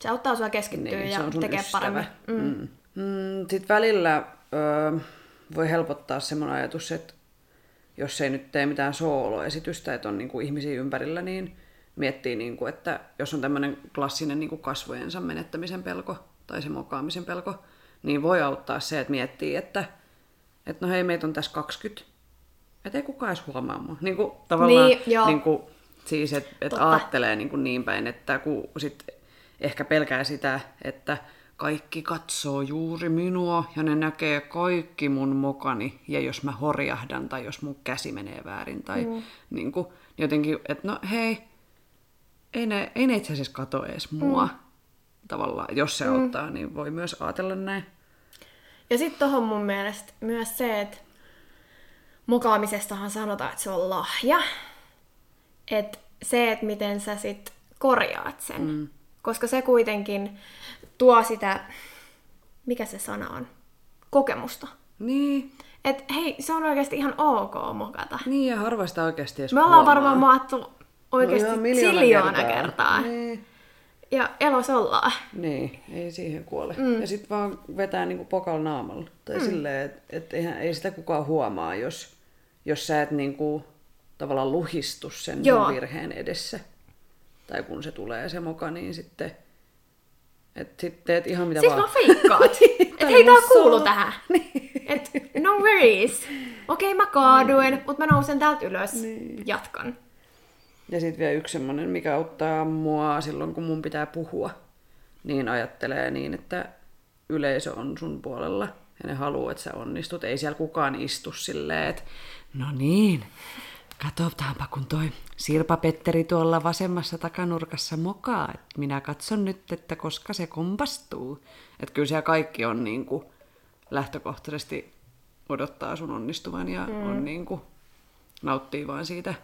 Se auttaa sua keskittyä niin, ja tekee paremmin. Mm. Mm. Mm, Sitten välillä ö, voi helpottaa semmoinen ajatus, että jos ei nyt tee mitään sooloesitystä, että on niin kuin ihmisiä ympärillä, niin miettii, niin kuin, että jos on tämmöinen klassinen niin kuin kasvojensa menettämisen pelko tai se mokaamisen pelko, niin voi auttaa se, että miettii, että, että no hei, meitä on tässä 20, että ei kukaan edes huomaa mua. Niin kuin, tavallaan niin, niin kuin, siis, että et ajattelee niin, kuin niin päin, että kun sit ehkä pelkää sitä, että kaikki katsoo juuri minua ja ne näkee kaikki mun mokani. Ja jos mä horjahdan tai jos mun käsi menee väärin tai mm. niin kuin, jotenkin, että no hei, ei ne, ei ne itse asiassa kato edes mua. Mm. Tavallaan, jos se mm. auttaa, niin voi myös ajatella näin. Ja sitten tohon mun mielestä myös se, että mokaamisestahan sanotaan, että se on lahja. Että se, että miten sä sit korjaat sen. Mm. Koska se kuitenkin tuo sitä, mikä se sana on, kokemusta. Niin. Et hei, se on oikeasti ihan ok mokata. Niin, ja harvasta oikeasti edes Me ollaan varmaan maattu oikeasti no, siljoona kertaa. kertaa. Niin. Ja elos ollaan. Niin, ei siihen kuole. Mm. Ja sitten vaan vetää niinku pokal naamalla. Tai mm. silleen, että et ei sitä kukaan huomaa, jos, jos sä et niinku, tavallaan luhistu sen Joo. virheen edessä. Tai kun se tulee se moka, niin sitten että sit teet ihan mitä siis vaan. Siis mä feikkaat. että hei, tää kuuluu tähän. Niin. Et no worries. Okei, okay, mä kaaduin, niin. mutta mä nousen täältä ylös. Niin. Jatkan. Ja sitten vielä yksi semmonen, mikä auttaa mua silloin, kun mun pitää puhua. Niin ajattelee niin, että yleisö on sun puolella ja ne haluaa, että sä onnistut. Ei siellä kukaan istu silleen, että no niin, katsotaanpa kun toi Sirpa Petteri tuolla vasemmassa takanurkassa mokaa. Et minä katson nyt, että koska se kompastuu. Että kyllä siellä kaikki on niin kuin lähtökohtaisesti odottaa sun onnistuvan ja mm. on niin kuin, nauttii vaan siitä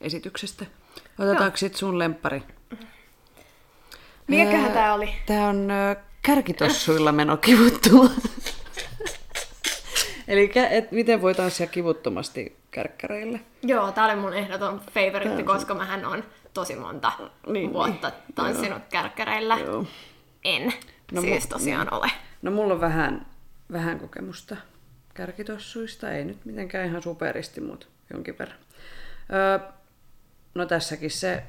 esityksestä. Otetaanko sitten sun lemppari? Mikäköhän tää oli? Tää on kärkitossuilla menokivuttua. Eli et miten voi tanssia kivuttomasti kärkkäreille? Joo, tää oli mun ehdoton favoritti, koska mähän on tosi monta niin, vuotta niin. tanssinut Joo. kärkkäreillä. Joo. En no, siis tosiaan niin. ole. No mulla on vähän, vähän kokemusta kärkitossuista, ei nyt mitenkään ihan superisti, mutta jonkin verran. Öö, no tässäkin se,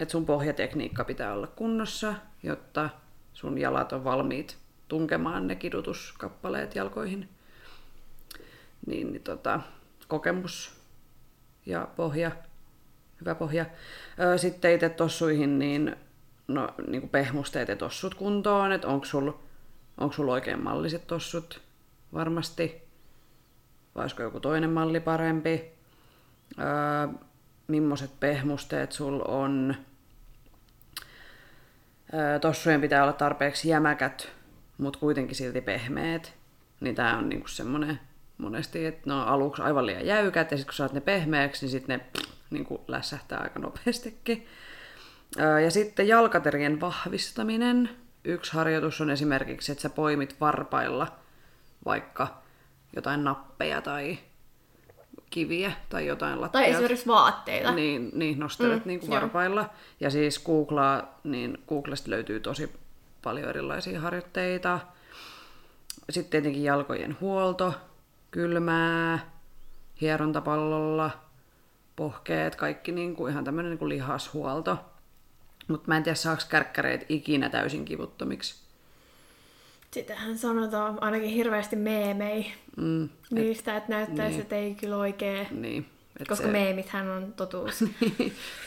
että sun pohjatekniikka pitää olla kunnossa, jotta sun jalat on valmiit tunkemaan ne kidutuskappaleet jalkoihin. Niin, niin tota, kokemus ja pohja, hyvä pohja. Sitten itse tossuihin, niin, no, niin kuin pehmusteet ja tossut kuntoon, että onko sulla onko sul oikein malliset tossut varmasti, vai olisiko joku toinen malli parempi. Öö, millaiset pehmusteet sul on. Tossujen pitää olla tarpeeksi jämäkät, mutta kuitenkin silti pehmeät. Niin tää on niinku semmonen monesti, että ne on aluksi aivan liian jäykät, ja sitten kun saat ne pehmeäksi, niin sitten ne niinku lässähtää aika nopeastikin. Ja sitten jalkaterien vahvistaminen. Yksi harjoitus on esimerkiksi, että sä poimit varpailla vaikka jotain nappeja tai kiviä tai jotain lattiaa. Tai esimerkiksi vaatteita. Niin, niin nostelet mm, niin kuin varpailla. Ja siis Googlaa, niin Googlesta löytyy tosi paljon erilaisia harjoitteita. Sitten tietenkin jalkojen huolto, kylmää, hierontapallolla, pohkeet, kaikki niin kuin ihan tämmöinen niin kuin lihashuolto. Mutta mä en tiedä, saako kärkkäreet ikinä täysin kivuttomiksi. Sitähän sanotaan ainakin hirveästi meemei mm, niistä, että näyttäisi, niin. että ei kyllä oikein. Niin. Et koska se... meemithän on totuus.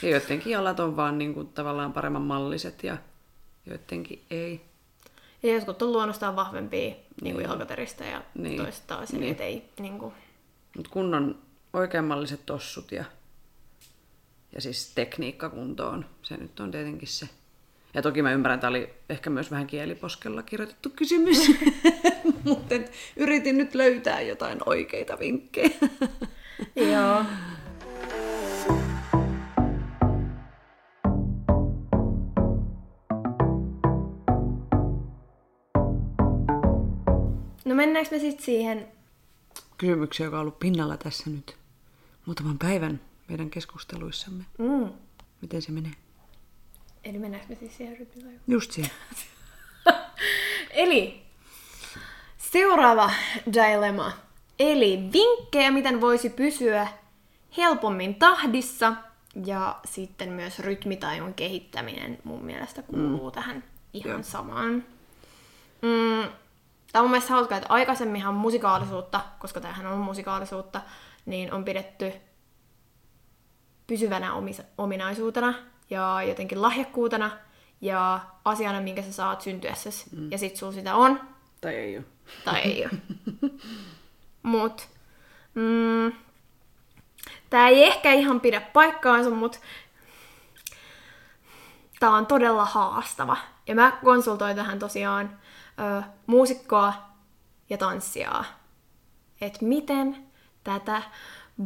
ja joidenkin jalat on vaan niin kuin, tavallaan paremman malliset ja joidenkin ei. Ja jotkut on luonnostaan vahvempia niin. niin kuin jalkateristä ja niin. toiset taas niin. ei. Niin kuin... Mut kunnon oikeanmalliset tossut ja, ja siis tekniikka kuntoon, se nyt on tietenkin se ja toki mä ymmärrän, että tämä oli ehkä myös vähän kieliposkella kirjoitettu kysymys, mutta yritin nyt löytää jotain oikeita vinkkejä. Joo. No mennäänkö me sitten siihen... Kysymyksiä, joka on ollut pinnalla tässä nyt muutaman päivän meidän keskusteluissamme. Mm. Miten se menee? Eli mennäänkö me siis siihen ryppilajuun? Just siihen. Eli seuraava dilemma. Eli vinkkejä, miten voisi pysyä helpommin tahdissa. Ja sitten myös rytmitajun kehittäminen mun mielestä kuuluu mm. tähän ihan Joo. samaan. Mm, Tämä on mun mielestä hauskaa, että aikaisemminhan musikaalisuutta, koska tämähän on musikaalisuutta, niin on pidetty pysyvänä ominaisuutena ja jotenkin lahjakkuutena ja asiana, minkä sä saat syntyessäsi. Mm. Ja sit sulla sitä on. Tai ei ole. Tai ei ole. Mut, mm, tää ei ehkä ihan pidä paikkaansa, mut tää on todella haastava. Ja mä konsultoin tähän tosiaan ö, muusikkoa ja tanssijaa. Että miten tätä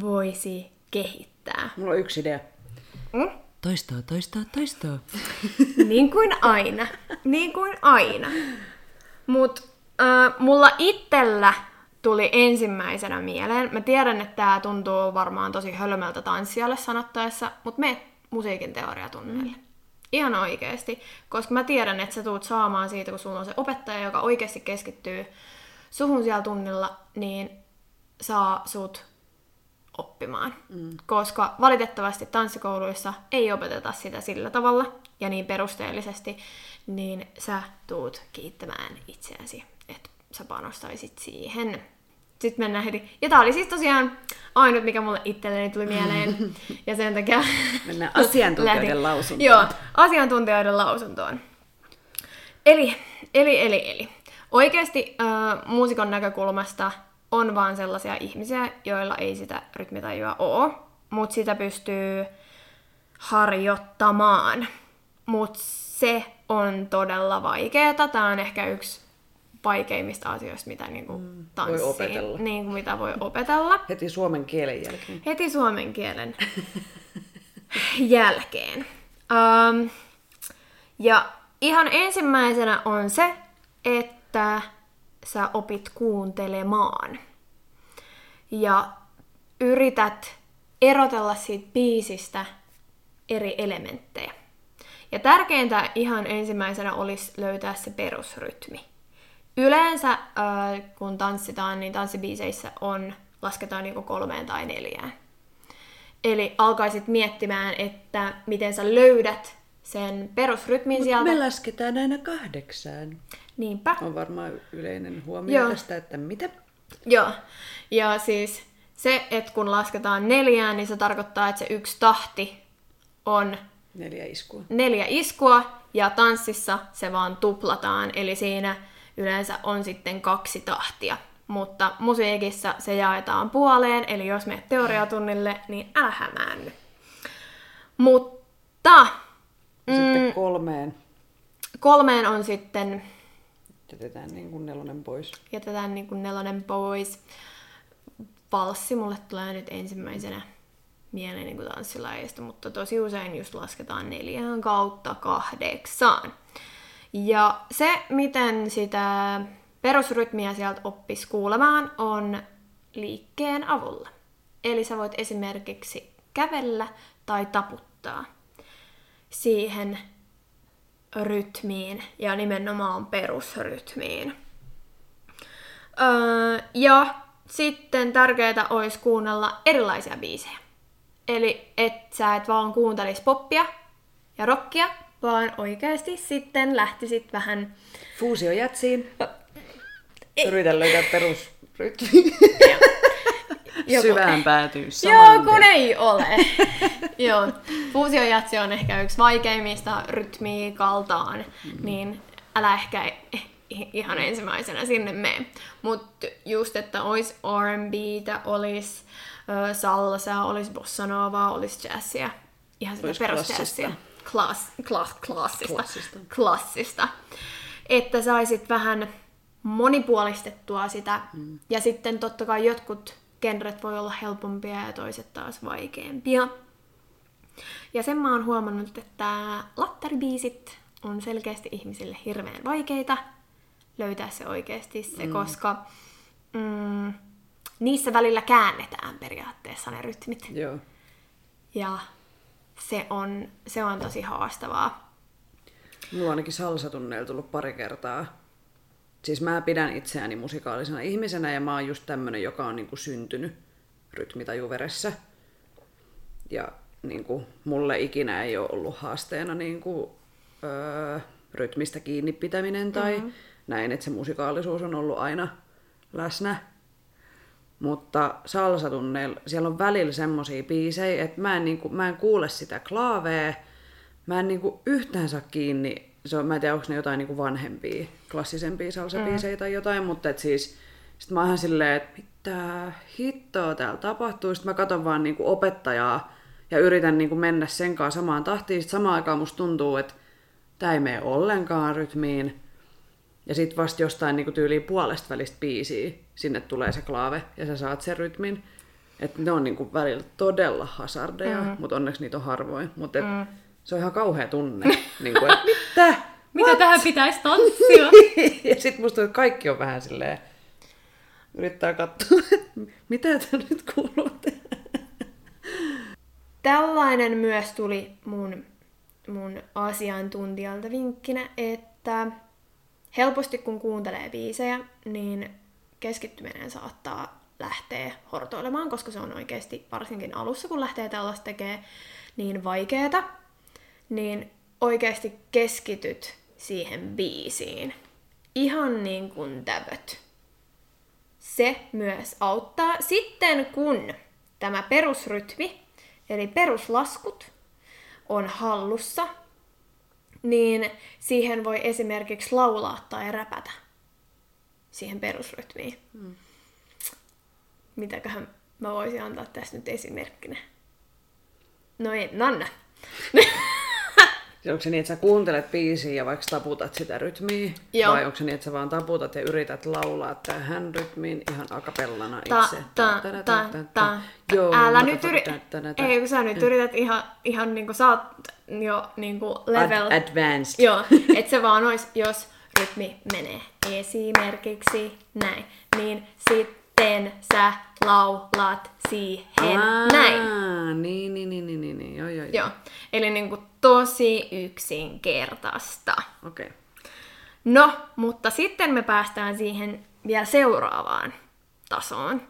voisi kehittää. Mulla on yksi idea. Mm? Toistoa, toistoa, toistoa. niin kuin aina. Niin kuin aina. Mut äh, mulla itsellä tuli ensimmäisenä mieleen. Mä tiedän, että tää tuntuu varmaan tosi hölmöltä tanssijalle sanottaessa, mutta me musiikin teoriatunneille. Mm. Ihan oikeesti. Koska mä tiedän, että sä tuut saamaan siitä, kun sulla on se opettaja, joka oikeasti keskittyy suhun siellä tunnilla, niin saa sut oppimaan. Mm. Koska valitettavasti tanssikouluissa ei opeteta sitä sillä tavalla ja niin perusteellisesti, niin sä tuut kiittämään itseäsi, että sä panostaisit siihen. Sitten mennään heti. Ja tää oli siis tosiaan ainut, mikä mulle itselleni tuli mieleen. Ja sen takia... Mennään asiantuntijoiden lausuntoon. Joo, asiantuntijoiden lausuntoon. Eli, eli, eli, eli. Oikeasti äh, muusikon näkökulmasta on vaan sellaisia ihmisiä, joilla ei sitä rytmitajua ole, mutta sitä pystyy harjoittamaan. Mutta se on todella vaikeaa. Tämä on ehkä yksi vaikeimmista asioista, mitä niinku mm, tanssiin, voi opetella. Niinku, mitä voi opetella. Heti suomen kielen jälkeen. Heti suomen kielen jälkeen. Um, ja ihan ensimmäisenä on se, että sä opit kuuntelemaan. ja yrität erotella siitä biisistä eri elementtejä. Ja tärkeintä ihan ensimmäisenä olisi löytää se perusrytmi. Yleensä äh, kun tanssitaan, niin tanssibiiseissä on, lasketaan joko kolmeen tai neljään. Eli alkaisit miettimään, että miten sä löydät sen perusrytmin Mut sieltä. me lasketaan aina kahdeksaan. Niinpä. On varmaan yleinen huomio Joo. tästä, että mitä? Joo. Ja siis se, että kun lasketaan neljään, niin se tarkoittaa, että se yksi tahti on neljä iskua. Neljä iskua ja tanssissa se vaan tuplataan, eli siinä yleensä on sitten kaksi tahtia. Mutta musiikissa se jaetaan puoleen, eli jos menet teoriatunnille, niin älä hämäänny. Mutta... Sitten mm, kolmeen. Kolmeen on sitten... Jätetään niin kuin nelonen pois. Jätetään niin kuin nelonen pois. Valssi mulle tulee nyt ensimmäisenä mieleen niin tanssilajeista, mutta tosi usein just lasketaan neljään kautta kahdeksaan. Ja se, miten sitä perusrytmiä sieltä oppis kuulemaan, on liikkeen avulla. Eli sä voit esimerkiksi kävellä tai taputtaa siihen rytmiin ja nimenomaan perusrytmiin. Öö, ja sitten tärkeää olisi kuunnella erilaisia biisejä. Eli et sä et vaan kuuntelis poppia ja rockia, vaan oikeasti sitten lähtisit vähän... Fuusiojätsiin. Yritä löytää perusrytmi. Syvään päätyy Joo, kun ei ole. Joo, fuusiojatsi on ehkä yksi vaikeimmista rytmiikaltaan, mm. niin älä ehkä ihan ensimmäisenä sinne mene. Mutta just, että olisi R&Btä, olisi salsa, olisi bossa nova, olisi jazzia. Ihan sitä perusjazzia. Klass, klass, klassista. klassista. klassista. Että saisit vähän monipuolistettua sitä. Mm. Ja sitten totta kai jotkut genret voi olla helpompia ja toiset taas vaikeampia. Ja sen mä oon huomannut, että lattaribiisit on selkeästi ihmisille hirveän vaikeita löytää se oikeasti se, mm. koska mm, niissä välillä käännetään periaatteessa ne rytmit. Joo. Ja se on, se on tosi haastavaa. Mulla on ainakin salsatunneilla tullut pari kertaa. Siis mä pidän itseäni musikaalisena ihmisenä ja mä oon just tämmönen, joka on niinku syntynyt rytmitajuveressä. Ja niinku, mulle ikinä ei ole ollut haasteena niinku, öö, rytmistä kiinni pitäminen tai mm-hmm. näin, että se musikaalisuus on ollut aina läsnä. Mutta salsatunneilla siellä on välillä semmosia biisejä, että mä en, niinku, mä en kuule sitä klaavea, mä en niinku yhtään saa kiinni, se on, mä en tiedä, onko ne jotain niinku vanhempia, klassisempia salsabiisejä mm. tai jotain, mutta et siis sit mä oon silleen, että mitä hittoa täällä tapahtuu, sitten mä katon vaan niinku opettajaa ja yritän niinku mennä sen kanssa samaan tahtiin, sitten samaan aikaan musta tuntuu, että tää ei mene ollenkaan rytmiin, ja sitten vasta jostain niinku tyyliin puolesta välistä biisiä sinne tulee se klaave ja sä saat sen rytmin. Että ne on niinku välillä todella hasardeja, mm. mutta onneksi niitä on harvoin. Mutta mm. Se on ihan kauhea tunne. niinku, et, mitä? Mitä What? tähän pitäisi tanssia? ja sitten musta että kaikki on vähän silleen, yrittää katsoa, mitä tämä nyt kuuluu Tällainen myös tuli mun, mun asiantuntijalta vinkkinä, että helposti kun kuuntelee biisejä, niin keskittyminen saattaa lähteä hortoilemaan, koska se on oikeasti varsinkin alussa, kun lähtee tällaista tekee niin vaikeeta, niin oikeasti keskityt siihen biisiin. Ihan niin kuin tävöt. Se myös auttaa. Sitten kun tämä perusrytmi, eli peruslaskut, on hallussa, niin siihen voi esimerkiksi laulaa tai räpätä siihen perusrytmiin. Mm. Mitäköhän mä voisin antaa tässä nyt esimerkkinä? No ei, Nanna. onko se niin, että sä kuuntelet biisiä ja vaikka taputat sitä rytmiä? Joo. Vai onko se niin, että sä vaan taputat ja yrität laulaa tähän rytmiin ihan akapellana itse? Ta, ta, ta, ta, ta. Joo, Älä nyt yritä. Ei, kun sä nyt yrität ihan, ihan niinku sä oot jo niinku level... Ad- advanced. Joo, että se vaan ois, jos rytmi menee esimerkiksi näin, niin sit sitten sä laulat siihen Aa, näin. Niin, niin, niin, niin, niin, niin. Joo, joo, joo. joo. Eli niin kuin tosi yksinkertaista. Okei. Okay. No, mutta sitten me päästään siihen vielä seuraavaan tasoon.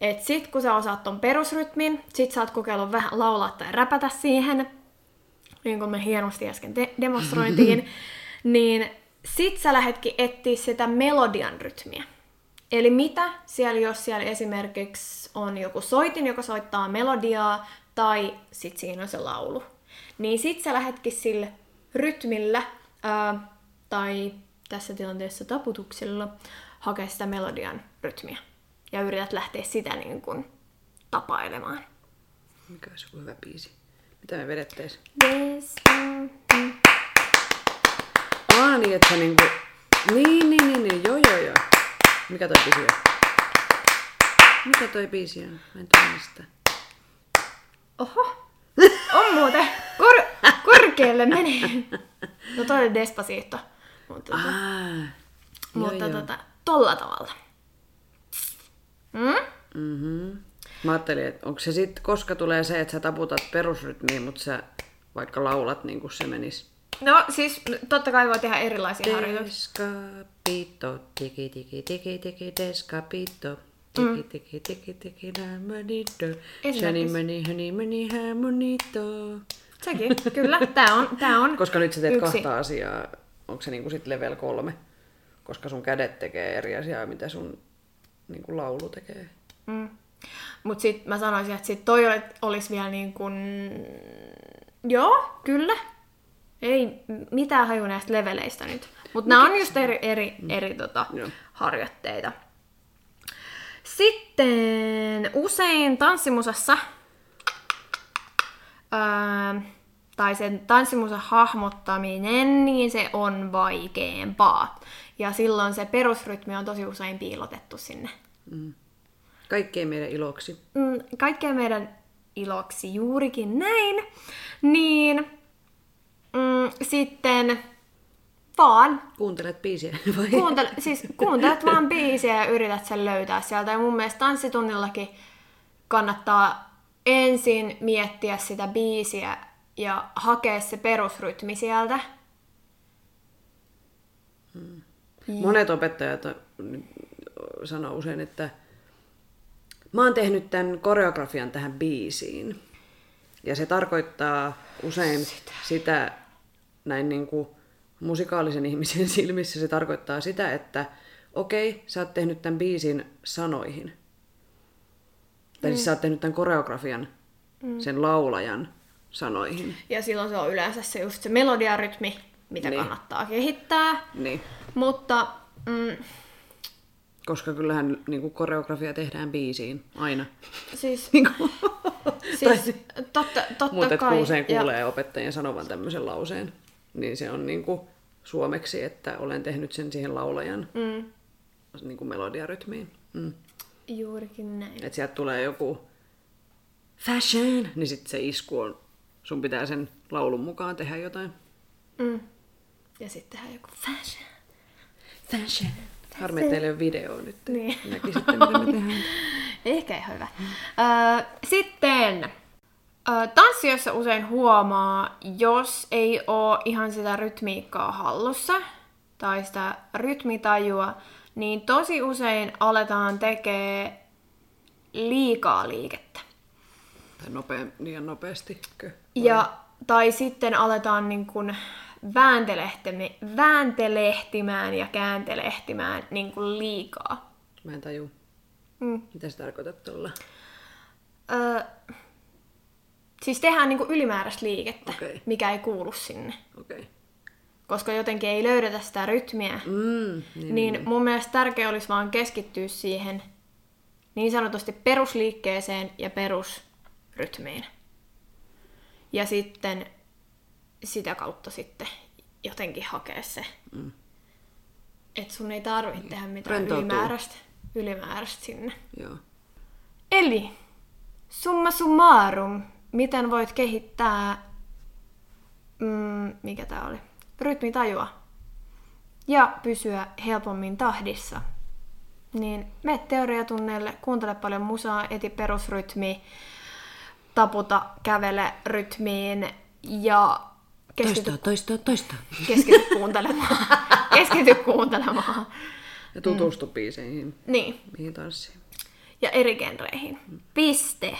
Et sit kun sä osaat ton perusrytmin, sit sä oot kokeillut vähän laulaa tai räpätä siihen, niin kuin me hienosti äsken de- demonstrointiin, niin sit sä lähetkin etsiä sitä melodian rytmiä. Eli mitä siellä, jos siellä esimerkiksi on joku soitin, joka soittaa melodiaa, tai sit siinä on se laulu. Niin sit sä lähetkin sille rytmillä, ää, tai tässä tilanteessa taputuksella, hakea sitä melodian rytmiä. Ja yrität lähteä sitä niin kuin tapailemaan. Mikä olisi hyvä biisi? Mitä me vedetteis? Ah niin, että niinku... Niin, niin, niin, niin, joo, joo, joo. Mikä toi biisi on? Mikä toi biisi on? Mä en tunnista. Oho. On muuten. Kor- korkealle meni. No toi oli Despacito. Mutta, tota, ah, mutta joo, tota, tolla tavalla. Mm? Mm-hmm. Mä ajattelin, että onko se sitten, koska tulee se, että sä taputat perusrytmiin, mutta sä vaikka laulat niin kuin se menisi. No siis totta kai voi tehdä erilaisia harjoituksia. Deskapito, tiki tiki tiki tiki deskapito. Tiki tiki tiki tiki ramonito. Shani mani hani mani hamonito. Sekin, kyllä. Tää on, tää on Koska nyt sä teet yksi. kahta asiaa. Onko se niinku sit level kolme? Koska sun kädet tekee eri asiaa, mitä sun niinku laulu tekee. Mm. Mutta sitten mä sanoisin, että sit toi olisi vielä niin kuin... Joo, kyllä. Ei mitään haju näistä leveleistä nyt. Mutta nämä on just eri, eri, mm. eri tota, harjoitteita. Sitten usein tanssimusassa, öö, tai sen tanssimusan hahmottaminen, niin se on vaikeampaa. Ja silloin se perusrytmi on tosi usein piilotettu sinne. Mm. Kaikkeen meidän iloksi. Mm, kaikkeen meidän iloksi, juurikin näin. Niin mm, sitten vaan... Kuuntelet biisiä vai? Kuuntele, siis kuuntelet vaan biisiä ja yrität sen löytää sieltä. Ja mun mielestä tanssitunnillakin kannattaa ensin miettiä sitä biisiä ja hakea se perusrytmi sieltä. Hmm. Monet opettajat sanoo usein, että Mä oon tehnyt tämän koreografian tähän biisiin. Ja se tarkoittaa usein sitä, sitä näin niin kuin musikaalisen ihmisen silmissä, se tarkoittaa sitä, että okei, okay, sä oot tehnyt tämän biisin sanoihin. Tai mm. siis sä oot tehnyt tämän koreografian mm. sen laulajan sanoihin. Ja silloin se on yleensä se just se melodiarytmi, mitä niin. kannattaa kehittää. Niin. Mutta mm, koska kyllähän niin kuin koreografia tehdään biisiin aina. Siis, niin siis totta, totta Mutta kai. usein kuulee ja... opettajien sanovan tämmöisen lauseen, niin se on niin kuin suomeksi, että olen tehnyt sen siihen laulajan mm. niin kuin melodiarytmiin. Mm. Juurikin näin. Että sieltä tulee joku fashion, niin sitten se isku on, sun pitää sen laulun mukaan tehdä jotain. Mm. Ja sitten tehdään joku fashion. Fashion. Harmi, että teillä ei ole videoa nyt. Niin. Näkisitte, mitä me tehdään. Ehkä ihan hyvä. Ö, sitten tanssijoissa usein huomaa, jos ei ole ihan sitä rytmiikkaa hallussa tai sitä rytmitajua, niin tosi usein aletaan tekee liikaa liikettä. Tai nopea, liian nopeasti. Ja, tai sitten aletaan niin kun vääntelehtimään ja kääntelehtimään niin kuin liikaa. Mä en taju. Mm. Mitä se tarkoittaa tuolla? Öö, siis tehdään niin kuin ylimääräistä liikettä, okay. mikä ei kuulu sinne. Okay. Koska jotenkin ei löydetä sitä rytmiä. Mm, niin, niin, niin mun mielestä tärkeää olisi vaan keskittyä siihen niin sanotusti perusliikkeeseen ja perusrytmiin. Ja sitten sitä kautta sitten jotenkin hakea se. Mm. Että sun ei tarvitse niin. tehdä mitään ylimääräistä, ylimääräistä sinne. Joo. Eli summa summarum, miten voit kehittää, mm, mikä tää oli, rytmitajua ja pysyä helpommin tahdissa. Niin me teoriatunneille, kuuntele paljon musaa, eti perusrytmi, taputa, kävele rytmiin ja keskity, toista, toista, toista. Keskity kuuntelemaan. keskity kuuntelemaan. Ja tutustu mm. biiseihin. Niin. Mihin tanssiin. Ja eri genreihin. Mm. Piste.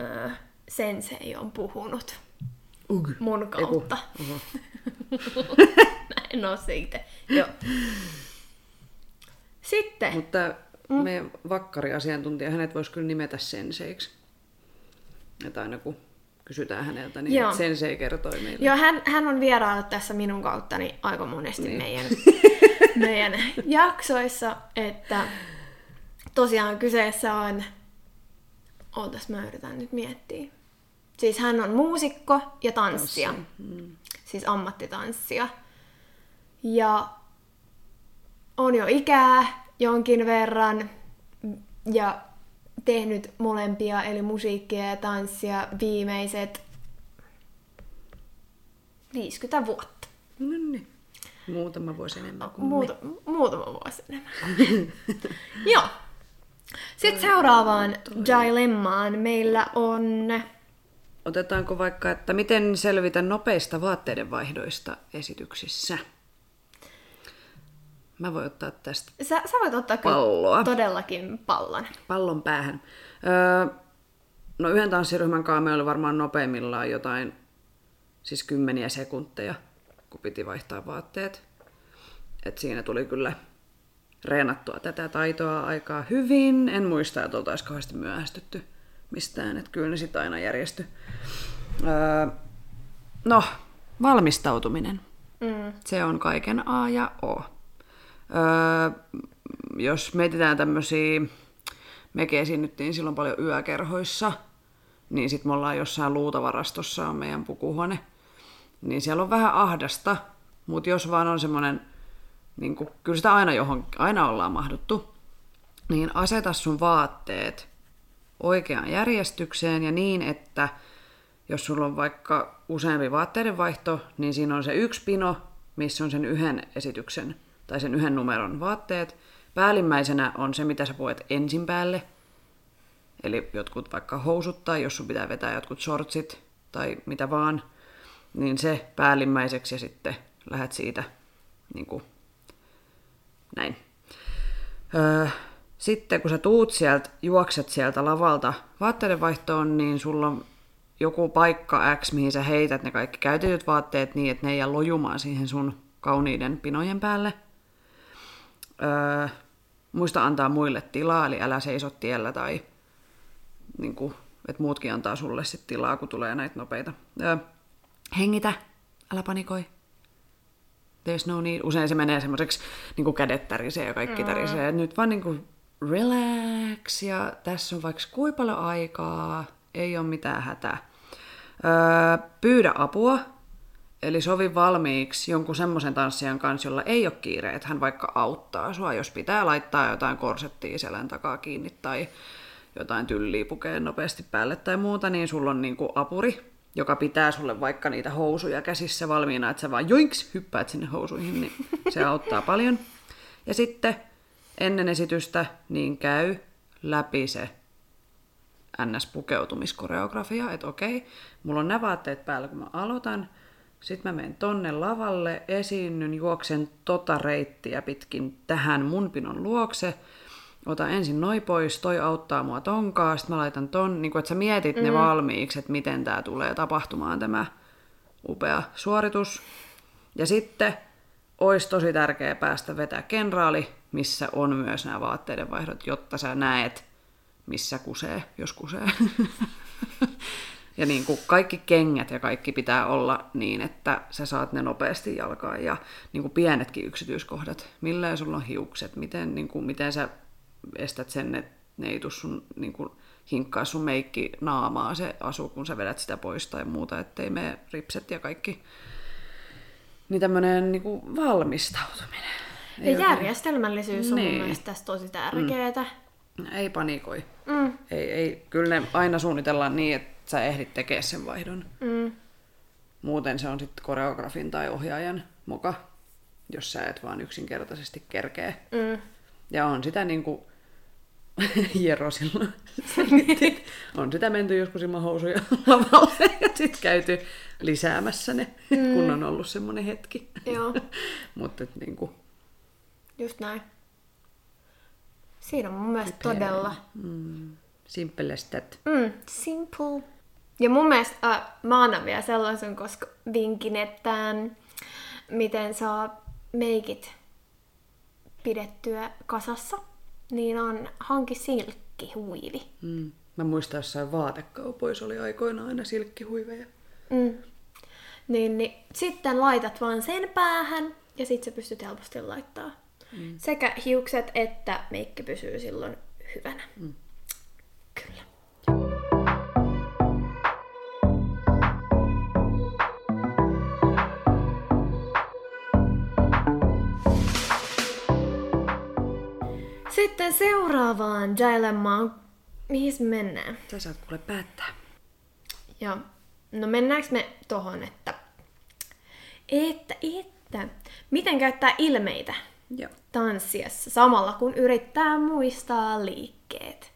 Öö, sensei on puhunut. Ug. Mun kautta. en ole se itse. Joo. Sitten. Mutta mm. meidän vakkariasiantuntija, hänet voisi kyllä nimetä senseiksi. Että aina kun kysytään häneltä, niin Joo. sensei kertoi meille. Joo, hän, hän on vieraillut tässä minun kauttani aika monesti niin. meidän, meidän jaksoissa, että tosiaan kyseessä on, ootas mä yritän nyt miettiä. Siis hän on muusikko ja tanssija. Mm. Siis ammattitanssija. Ja on jo ikää jonkin verran ja tehnyt molempia, eli musiikkia ja tanssia viimeiset 50 vuotta. No niin. Muutama vuosi enemmän kuin Muuta, me. Muutama vuosi enemmän. Joo. Sitten seuraavaan dilemmaan meillä on... Otetaanko vaikka, että miten selvitä nopeista vaatteiden vaihdoista esityksissä? Mä voin ottaa tästä Sä, sä voit ottaa palloa. todellakin pallon. Pallon päähän. Öö, no yhden tanssiryhmän kanssa meillä oli varmaan nopeimmillaan jotain, siis kymmeniä sekunteja, kun piti vaihtaa vaatteet. Et siinä tuli kyllä reenattua tätä taitoa aikaa hyvin. En muista, että oltaisiin kauheasti myöhästytty mistään, että kyllä ne sitten aina järjesty. Öö, no, valmistautuminen. Mm. Se on kaiken A ja O. Öö, jos mietitään tämmöisiä, mekin esiinnyttiin silloin paljon yökerhoissa, niin sitten me ollaan jossain luutavarastossa on meidän pukuhuone, niin siellä on vähän ahdasta, mutta jos vaan on semmoinen, niin kun, kyllä sitä aina, johon, aina ollaan mahduttu, niin aseta sun vaatteet oikeaan järjestykseen ja niin, että jos sulla on vaikka useampi vaatteiden vaihto, niin siinä on se yksi pino, missä on sen yhden esityksen tai sen yhden numeron vaatteet. Päällimmäisenä on se, mitä sä puet ensin päälle. Eli jotkut vaikka housut tai jos sun pitää vetää jotkut shortsit tai mitä vaan, niin se päällimmäiseksi ja sitten lähdet siitä niin kuin, näin. Öö, sitten kun sä tuut sieltä, juokset sieltä lavalta vaatteiden vaihtoon, niin sulla on joku paikka X, mihin sä heität ne kaikki käytetyt vaatteet niin, että ne ei jää lojumaan siihen sun kauniiden pinojen päälle – Öö, muista antaa muille tilaa, eli älä seiso tiellä tai niin kuin, että muutkin antaa sulle sit tilaa, kun tulee näitä nopeita. Öö, hengitä, älä panikoi. There's no need. Usein se menee semmoiseksi niin kädet tärisee ja kaikki mm. tärisee. Nyt vaan niin kuin relax ja tässä on vaikka kuinka paljon aikaa, ei ole mitään hätää. Öö, pyydä apua, Eli sovi valmiiksi jonkun semmoisen tanssijan kanssa, jolla ei ole kiire, että hän vaikka auttaa sua, jos pitää laittaa jotain korsettia selän takaa kiinni tai jotain tylliä pukea nopeasti päälle tai muuta, niin sulla on niinku apuri, joka pitää sulle vaikka niitä housuja käsissä valmiina, että sä vaan joinks hyppäät sinne housuihin, niin se auttaa paljon. Ja sitten ennen esitystä niin käy läpi se NS-pukeutumiskoreografia, että okei, mulla on nämä vaatteet päällä, kun mä aloitan, sitten mä menen tonne lavalle, esiinnyn, juoksen tota reittiä pitkin tähän mun pinon luokse. Otan ensin noi pois, toi auttaa mua tonkaa, sitten mä laitan ton, niin kun, että sä mietit mm. ne valmiiksi, että miten tämä tulee tapahtumaan tämä upea suoritus. Ja sitten olisi tosi tärkeää päästä vetää kenraali, missä on myös nämä vaatteiden vaihdot, jotta sä näet, missä kusee, jos kusee. Ja niin kuin kaikki kengät ja kaikki pitää olla niin, että sä saat ne nopeasti jalkaan. Ja niin kuin pienetkin yksityiskohdat. Millä sulla on hiukset, miten, niin kuin, miten sä estät sen, että ne ei tuu sun niin kuin, hinkkaa sun meikki naamaa se asu, kun sä vedät sitä pois tai muuta, ettei mene ripset ja kaikki. Niin tämmöinen niin kuin valmistautuminen. Ei ja järjestelmällisyys on niin. mun mielestä tässä tosi tärkeää. Mm. Ei panikoi. Mm. Ei, ei, kyllä ne aina suunnitellaan niin, että sä ehdit tekemään sen vaihdon. Mm. Muuten se on sitten koreografin tai ohjaajan muka, jos sä et vaan yksinkertaisesti kerkee. Mm. Ja on sitä niin kuin Jero silloin On sitä menty joskus ilman housuja lavalle ja sitten käyty lisäämässä ne, mm. kun on ollut semmoinen hetki. Joo. Mutta niin kuin... Just näin. Siinä on mun mielestä Typer. todella... Mm. Simple. Mm, simple. Ja mun mielestä äh, mä annan vielä sellaisen koska vinkin, että miten saa meikit pidettyä kasassa, niin on hanki silkkihuivi. Mm. Mä muistan jossain vaatekaupoissa oli aikoina aina silkkihuiveja. Mm. Niin, niin, sitten laitat vaan sen päähän ja sitten sä pystyt helposti laittaa mm. sekä hiukset että meikki pysyy silloin hyvänä. Mm. Kyllä. Sitten seuraavaan dilemmaan. Mihin mennään? Sä saat kuule päättää. Joo. No mennäänkö me tohon, että... Että, että... Miten käyttää ilmeitä Joo. tanssiessa samalla kun yrittää muistaa liikkeet?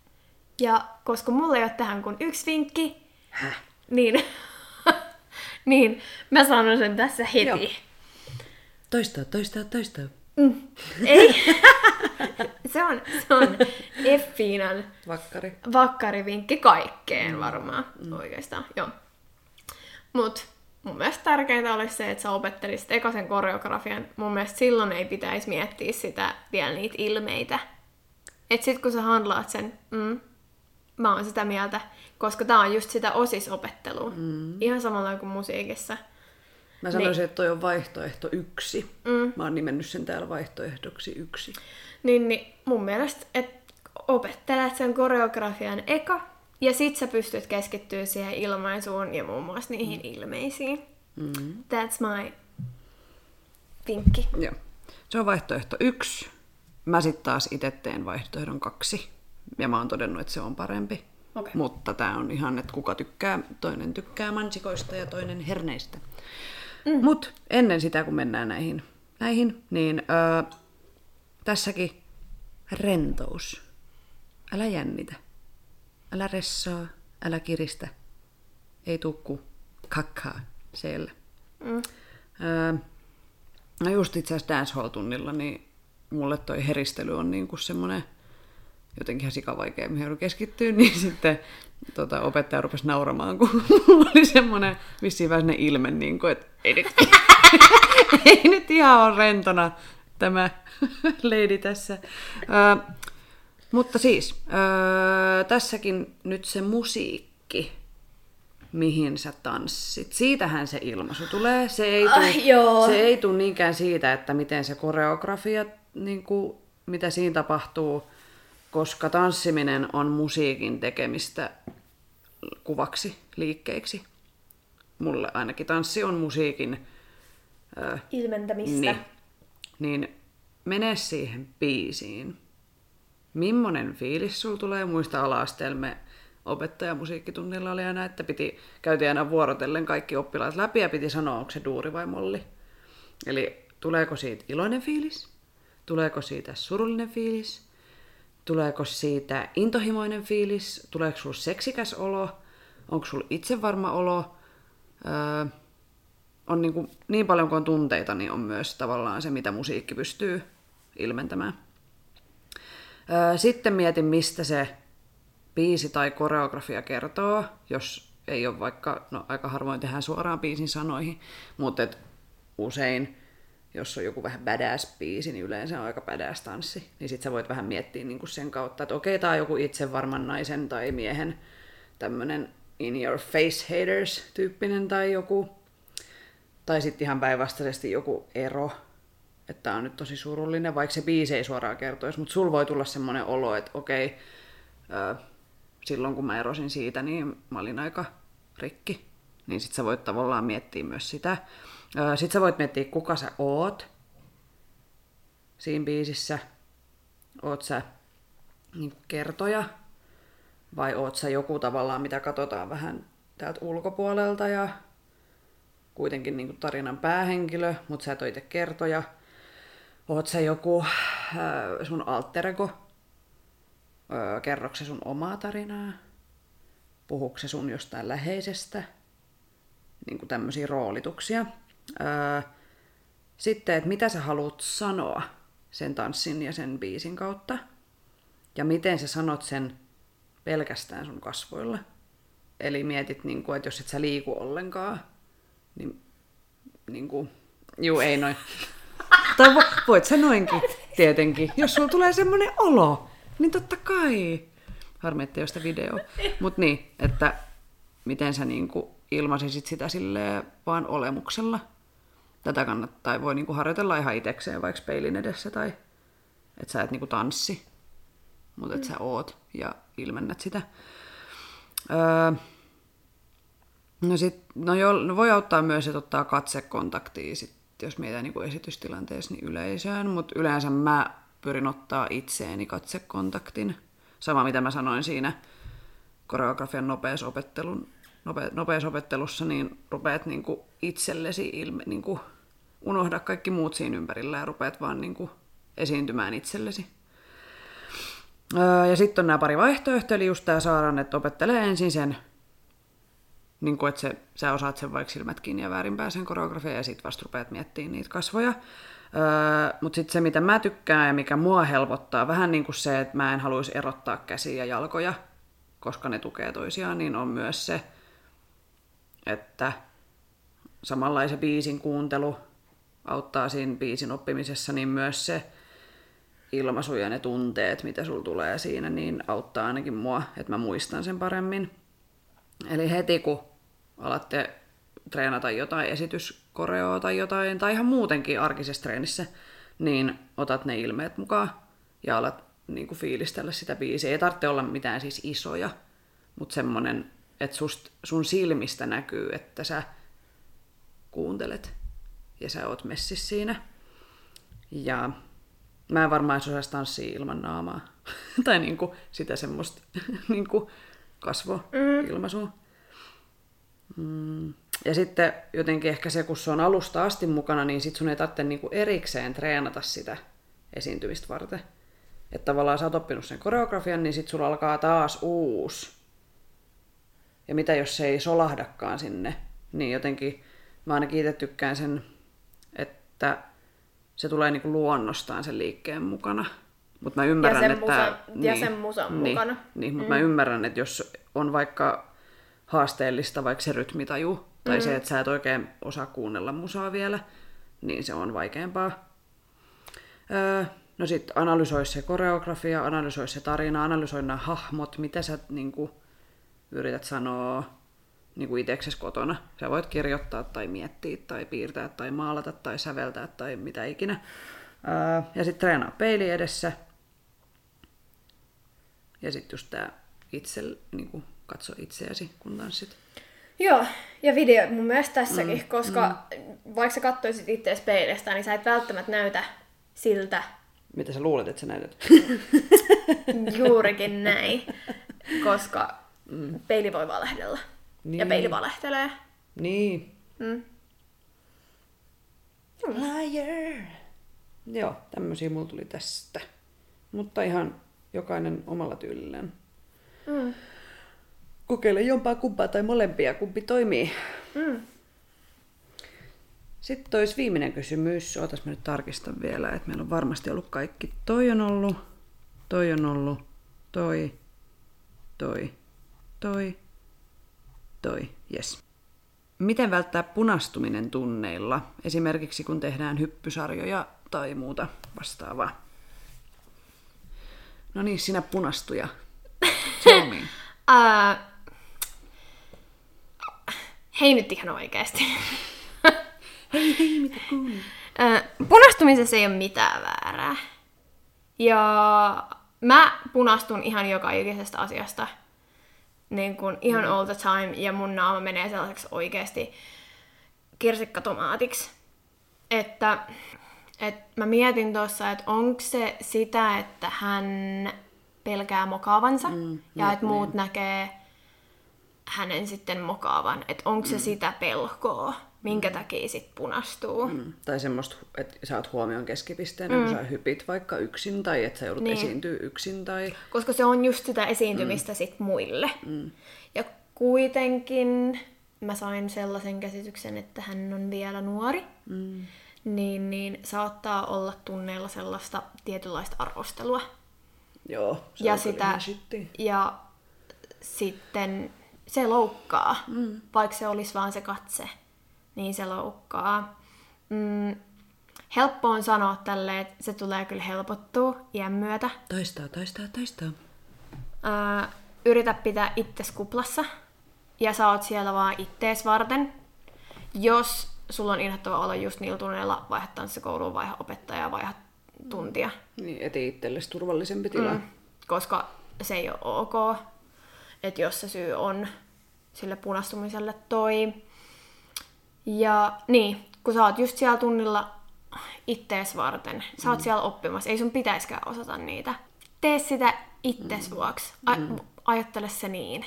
Ja koska mulla ei ole tähän kuin yksi vinkki, Häh? niin, niin mä sanon sen tässä heti. Joo. Toista, toista, toista. Mm. Ei. se on, se on Effiinan Vakkari. vakkarivinkki kaikkeen varmaan mm. oikeastaan. Joo. Mut mun mielestä tärkeintä olisi se, että sä opettelisit ekasen koreografian. Mun mielestä silloin ei pitäisi miettiä sitä vielä niitä ilmeitä. Et sit kun sä handlaat sen, mm, mä oon sitä mieltä, koska tää on just sitä osisopettelua. Mm. Ihan samalla kuin musiikissa. Mä sanoisin, niin. että toi on vaihtoehto yksi. Mm. Mä oon nimennyt sen täällä vaihtoehdoksi yksi. Niin, niin mun mielestä, että opettelet sen koreografian eka, ja sit sä pystyt keskittyä siihen ilmaisuun ja muun muassa niihin mm. ilmeisiin. Mm. That's my vinkki. Joo. Se on vaihtoehto yksi. Mä sitten taas itse teen vaihtoehdon kaksi. Ja mä oon todennut, että se on parempi. Okay. Mutta tämä on ihan, että kuka tykkää, toinen tykkää mansikoista ja toinen herneistä. Mm. Mutta ennen sitä, kun mennään näihin, näihin niin öö, tässäkin rentous. Älä jännitä. Älä ressaa, älä kiristä. Ei tukku kakkaa siellä. Mm. Öö, no just itse asiassa dancehall-tunnilla, niin mulle toi heristely on niinku semmoinen jotenkin ihan sikavaikea, mihin joudun keskittyä, niin sitten tota, opettaja rupesi nauramaan, kun mulla oli semmoinen vissiin vähän ilme, niin kuin, että ei nyt, ei nyt ihan ole rentona tämä lady tässä. Ö, mutta siis, ö, tässäkin nyt se musiikki, mihin sä tanssit. Siitähän se ilmaisu tulee. Se ei tule, se ei tule niinkään siitä, että miten se koreografia, niin kuin, mitä siinä tapahtuu, koska tanssiminen on musiikin tekemistä kuvaksi, liikkeiksi. Mulle ainakin tanssi on musiikin... Äh, Ilmentämistä. Niin, niin mene siihen biisiin. Mimmonen fiilis sulla tulee? Muista ala me opettaja musiikkitunnilla oli aina, että piti, käytiin aina vuorotellen kaikki oppilaat läpi ja piti sanoa, onko se duuri vai molli. Eli tuleeko siitä iloinen fiilis? Tuleeko siitä surullinen fiilis? Tuleeko siitä intohimoinen fiilis? Tuleeko sulla seksikäs olo? Onko sulla itsevarma olo? Öö, on niin, kuin, niin paljon kuin on tunteita, niin on myös tavallaan se, mitä musiikki pystyy ilmentämään. Öö, sitten mietin, mistä se biisi tai koreografia kertoo, jos ei ole vaikka, no aika harvoin tehdään suoraan biisin sanoihin, mutta usein jos on joku vähän badass biisi, niin yleensä on aika badass tanssi. Niin sit sä voit vähän miettiä niin sen kautta, että okei, tää on joku itsevarman naisen tai miehen tämmönen in your face haters tyyppinen tai joku, tai sitten ihan päinvastaisesti joku ero, että on nyt tosi surullinen, vaikka se biisi ei suoraan kertoisi, mutta sul voi tulla semmoinen olo, että okei, silloin kun mä erosin siitä, niin mä olin aika rikki. Niin sit sä voit tavallaan miettiä myös sitä. Sitten sä voit miettiä, kuka sä oot siinä biisissä. Oot sä niin kertoja vai oot sä joku tavallaan, mitä katsotaan vähän täältä ulkopuolelta ja kuitenkin niin tarinan päähenkilö, mutta sä et ole kertoja. Oot sä joku sun alter ego, kerroksi sun omaa tarinaa, puhuuko se sun jostain läheisestä, niin kuin tämmöisiä roolituksia. Sitten, että mitä sä haluat sanoa sen tanssin ja sen biisin kautta, ja miten sä sanot sen pelkästään sun kasvoilla. Eli mietit, niin kuin, että jos et sä liiku ollenkaan, niin, niin kuin, juu ei noin. tai voit sä noinkin, tietenkin. Jos sulla tulee semmoinen olo, niin totta kai. Harmi, ettei sitä video. Mutta niin, että miten sä niinku ilmaisisit sitä sille vaan olemuksella. Tätä kannattaa, tai voi niinku harjoitella ihan itsekseen vaikka peilin edessä, tai että sä et niinku tanssi, mutta että mm. sä oot ja ilmennät sitä. Öö, no sit, no jo, no voi auttaa myös, että ottaa katsekontaktia sit, jos mietitään niinku esitystilanteessa niin yleisöön, mutta yleensä mä pyrin ottaa itseeni katsekontaktin. Sama mitä mä sanoin siinä koreografian nopeassa, opettelun, nope, nopeassa opettelussa, niin rupeat niinku itsellesi ilme, niinku, unohda kaikki muut siinä ympärillä ja rupeat vaan niinku esiintymään itsellesi. Öö, ja sitten on nämä pari vaihtoehtoa, eli just tämä Saaran, että opettelee ensin sen, niin kuin, että se, sä osaat sen vaikka silmät kiinni ja väärinpäin sen koreografia, ja sitten vasta rupeat miettimään niitä kasvoja. Öö, Mutta sitten se, mitä mä tykkään ja mikä mua helpottaa, vähän niin kuin se, että mä en haluaisi erottaa käsiä ja jalkoja, koska ne tukee toisiaan, niin on myös se, että samanlaisen biisin kuuntelu auttaa siinä biisin oppimisessa, niin myös se ilmaisu ja ne tunteet, mitä sul tulee siinä, niin auttaa ainakin mua, että mä muistan sen paremmin. Eli heti kun alatte treenata jotain esityskoreoa tai jotain, tai ihan muutenkin arkisessa treenissä, niin otat ne ilmeet mukaan ja alat niin kuin fiilistellä sitä biisiä. Ei tarvitse olla mitään siis isoja, mutta semmonen, että sust, sun silmistä näkyy, että sä kuuntelet ja sä oot messis siinä. Ja mä en varmaan osaisi tanssia ilman naamaa. tai niinku sitä semmoista niinku kasvoilmaisua. Mm. Ja sitten jotenkin ehkä se, kun se on alusta asti mukana, niin sit sun ei tarvitse niinku erikseen treenata sitä esiintymistä varten. Että tavallaan sä oot oppinut sen koreografian, niin sit sulla alkaa taas uusi. Ja mitä jos se ei solahdakaan sinne, niin jotenkin mä ainakin itse tykkään sen, että se tulee niinku luonnostaan sen liikkeen mukana. Mutta mä ymmärrän, ja sen että... Musa, niin, ja sen musan niin, mukana. Niin, mutta mm. mä ymmärrän, että jos on vaikka haasteellista vaikka se rytmitaju, tai mm. se, että sä et oikein osaa kuunnella musaa vielä, niin se on vaikeampaa. Öö, no sit analysoi se koreografia, analysoi se tarina, analysoi nämä hahmot, mitä sä niinku, yrität sanoa niin kuin itseksesi kotona. Sä voit kirjoittaa tai miettiä tai piirtää tai maalata tai säveltää tai mitä ikinä. ja sitten treenaa peili edessä. Ja sitten just tää itse, niin kuin katso itseäsi, kun tanssit. Joo, ja video mun mielestä tässäkin, mm, koska mm. vaikka sä katsoisit itseäsi peilistä, niin sä et välttämättä näytä siltä. Mitä sä luulet, että sä näytät? Juurikin näin, koska mm. peili voi valehdella. Niin. Ja peili valehtelee. Niin. Mm. Liar. Joo, tämmöisiä mulla tuli tästä. Mutta ihan jokainen omalla tyylillään. Mm. Kokeile jompaa kumpaa tai molempia, kumpi toimii. Mm. Sitten tois viimeinen kysymys. Ootas mä nyt tarkistan vielä, että meillä on varmasti ollut kaikki. Toi on ollut, toi on ollut, toi, toi, toi, toi, yes. Miten välttää punastuminen tunneilla, esimerkiksi kun tehdään hyppysarjoja tai muuta vastaavaa? No niin, sinä punastuja. Uh, hei nyt ihan oikeasti. hei hei, mitä kun? Uh, punastumisessa ei ole mitään väärää. Ja mä punastun ihan joka ikisestä asiasta niin kuin ihan mm. all the time, ja mun naama menee sellaiseksi oikeasti kirsikkatomaatiksi. Että et mä mietin tuossa, että onko se sitä, että hän pelkää mokaavansa, mm, ja että muut niin. näkee hänen sitten mokaavan. Että onko se mm. sitä pelkoa, minkä takia sit punastuu. Mm. Tai semmoista, että sä oot huomion keskipisteenä, mm. kun sä hypit vaikka yksin tai että sä joudut niin. esiintyä yksin. Tai... Koska se on just sitä esiintymistä mm. sit muille. Mm. Ja kuitenkin mä sain sellaisen käsityksen, että hän on vielä nuori. Mm. Niin, niin saattaa olla tunneilla sellaista tietynlaista arvostelua. Joo, se ja sitä, ja sitten se loukkaa, mm. vaikka se olisi vaan se katse, niin se loukkaa. Mm, helppo on sanoa tälleen, että se tulee kyllä helpottua iän myötä. Toistaa, toistaa, toistaa. Öö, yritä pitää itses kuplassa ja sä oot siellä vaan ittees varten. Jos sulla on inhottava olla just niillä tunneilla, vaihda tanssikouluun, vaihda opettajaa, vaihda tuntia. Niin, eti itsellesi turvallisempi tila. Mm, koska se ei ole ok että jos se syy on sille punastumiselle toi. Ja niin, kun sä oot just siellä tunnilla ittees varten, sä oot mm. siellä oppimassa, ei sun pitäiskään osata niitä. Tee sitä ittees mm. vuoksi, A- mm. ajattele se niin.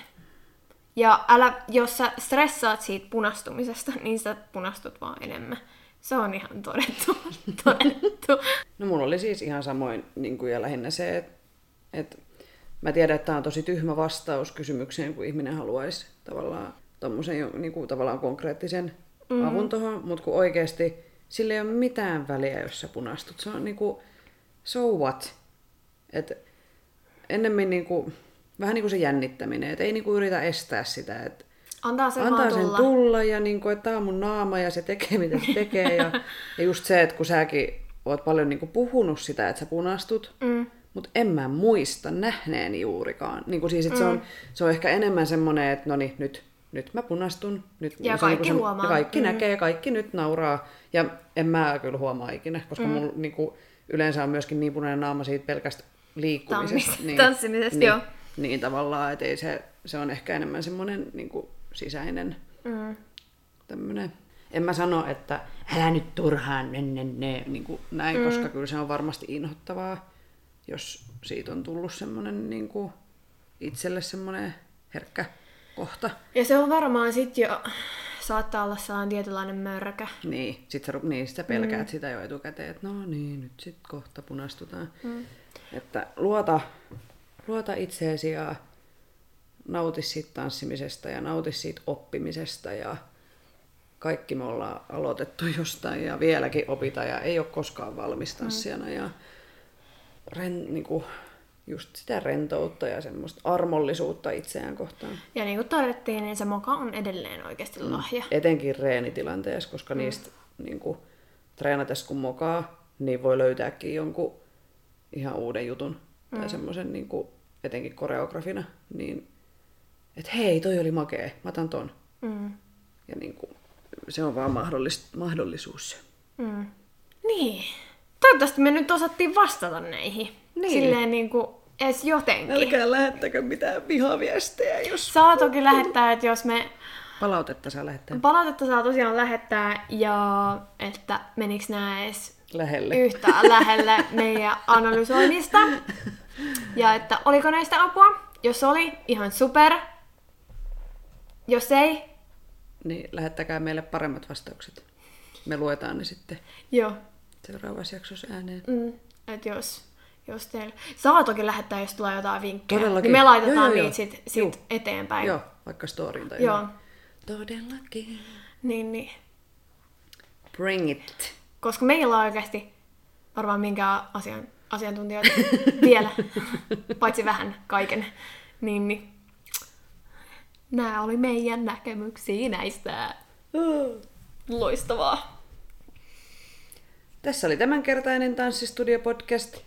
Ja älä, jos sä stressaat siitä punastumisesta, niin sä punastut vaan enemmän. Se on ihan todettu. todettu. No mulla oli siis ihan samoin niin kuin ja lähinnä se, että, että Mä tiedän, että tämä on tosi tyhmä vastaus kysymykseen, kun ihminen haluaisi tavallaan tommosen niin kuin, tavallaan konkreettisen mm-hmm. avun tuohon, mutta kun oikeasti sillä ei ole mitään väliä, jos sä punastut. Se on niin kuin, so what? Et ennemmin niin kuin, vähän niin kuin se jännittäminen, että ei niin kuin yritä estää sitä, että Antaa sen, Antaa sen tulla. tulla ja niin kuin, että tämä on mun naama ja se tekee mitä se tekee. ja, ja just se, että kun säkin oot paljon niin kuin puhunut sitä, että sä punastut, mm mutta en mä muista nähneeni juurikaan. Niin kuin siis, mm. se, on, se on ehkä enemmän semmoinen, että no niin, nyt, nyt mä punastun. Nyt, ja kaikki niin se, huomaa. Ja kaikki mm. näkee, kaikki nyt nauraa. Ja en mä kyllä huomaa ikinä, koska mm. mulla niin kuin, yleensä on myöskin niin punainen naama siitä pelkästä liikkumisesta. Tammis, niin, tanssimisesta, niin, joo. Niin tavallaan, että ei se, se on ehkä enemmän semmoinen niin kuin sisäinen mm. tämmöinen en mä sano, että älä nyt turhaan, ne, ne, ne, niin kuin näin, mm. koska kyllä se on varmasti inhottavaa jos siitä on tullut semmoinen niin kuin itselle semmoinen herkkä kohta. Ja se on varmaan sitten jo, saattaa olla sellainen tietynlainen mörkä. Niin, sit sä, niin sitä pelkäät mm. sitä jo etukäteen, että no niin, nyt sitten kohta punastutaan. Mm. Että luota, luota itseesi ja nauti siitä tanssimisesta ja nauti siitä oppimisesta ja kaikki me ollaan aloitettu jostain ja vieläkin opita ja ei ole koskaan valmis tanssijana. Mm. Ja ren, niin kuin, just sitä rentoutta ja semmoista armollisuutta itseään kohtaan. Ja niin kuin todettiin, niin se moka on edelleen oikeasti mm. lahja. Etenkin reenitilanteessa, koska mm. niistä niin kuin, treenatessa kun mokaa, niin voi löytääkin jonkun ihan uuden jutun. Mm. Tai semmoisen niin kuin, etenkin koreografina, niin että hei, toi oli makee, mä otan ton. Mm. Ja niin kuin, se on vaan mahdollis- mahdollisuus. Mm. Niin. Toivottavasti me nyt osattiin vastata näihin. Niin. Silleen niin kuin edes jotenkin. Älkää lähettäkö mitään vihaviestejä, jos... Saa toki lähettää, että jos me... Palautetta saa lähettää. Palautetta saa tosiaan lähettää, ja että meniks nää edes lähelle. yhtään lähelle meidän analysoinnista. Ja että oliko näistä apua? Jos oli, ihan super. Jos ei... Niin, lähettäkää meille paremmat vastaukset. Me luetaan ne sitten. Joo seuraavassa jaksossa ääneen. Mm, että jos, jos teillä... Saa toki lähettää, jos tulee jotain vinkkejä. Todellakin. Niin me laitetaan joo, joo, niitä sit, sit eteenpäin. Joo, vaikka storyin tai Joo. Todellakin. Niin, niin. Bring it. Koska meillä on oikeasti varmaan minkään asian, asiantuntijoita vielä, paitsi vähän kaiken, niin, niin nämä oli meidän näkemyksiä näistä. Loistavaa. Tässä oli tämänkertainen Tanssistudio-podcast.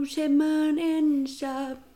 nousemaan en saa.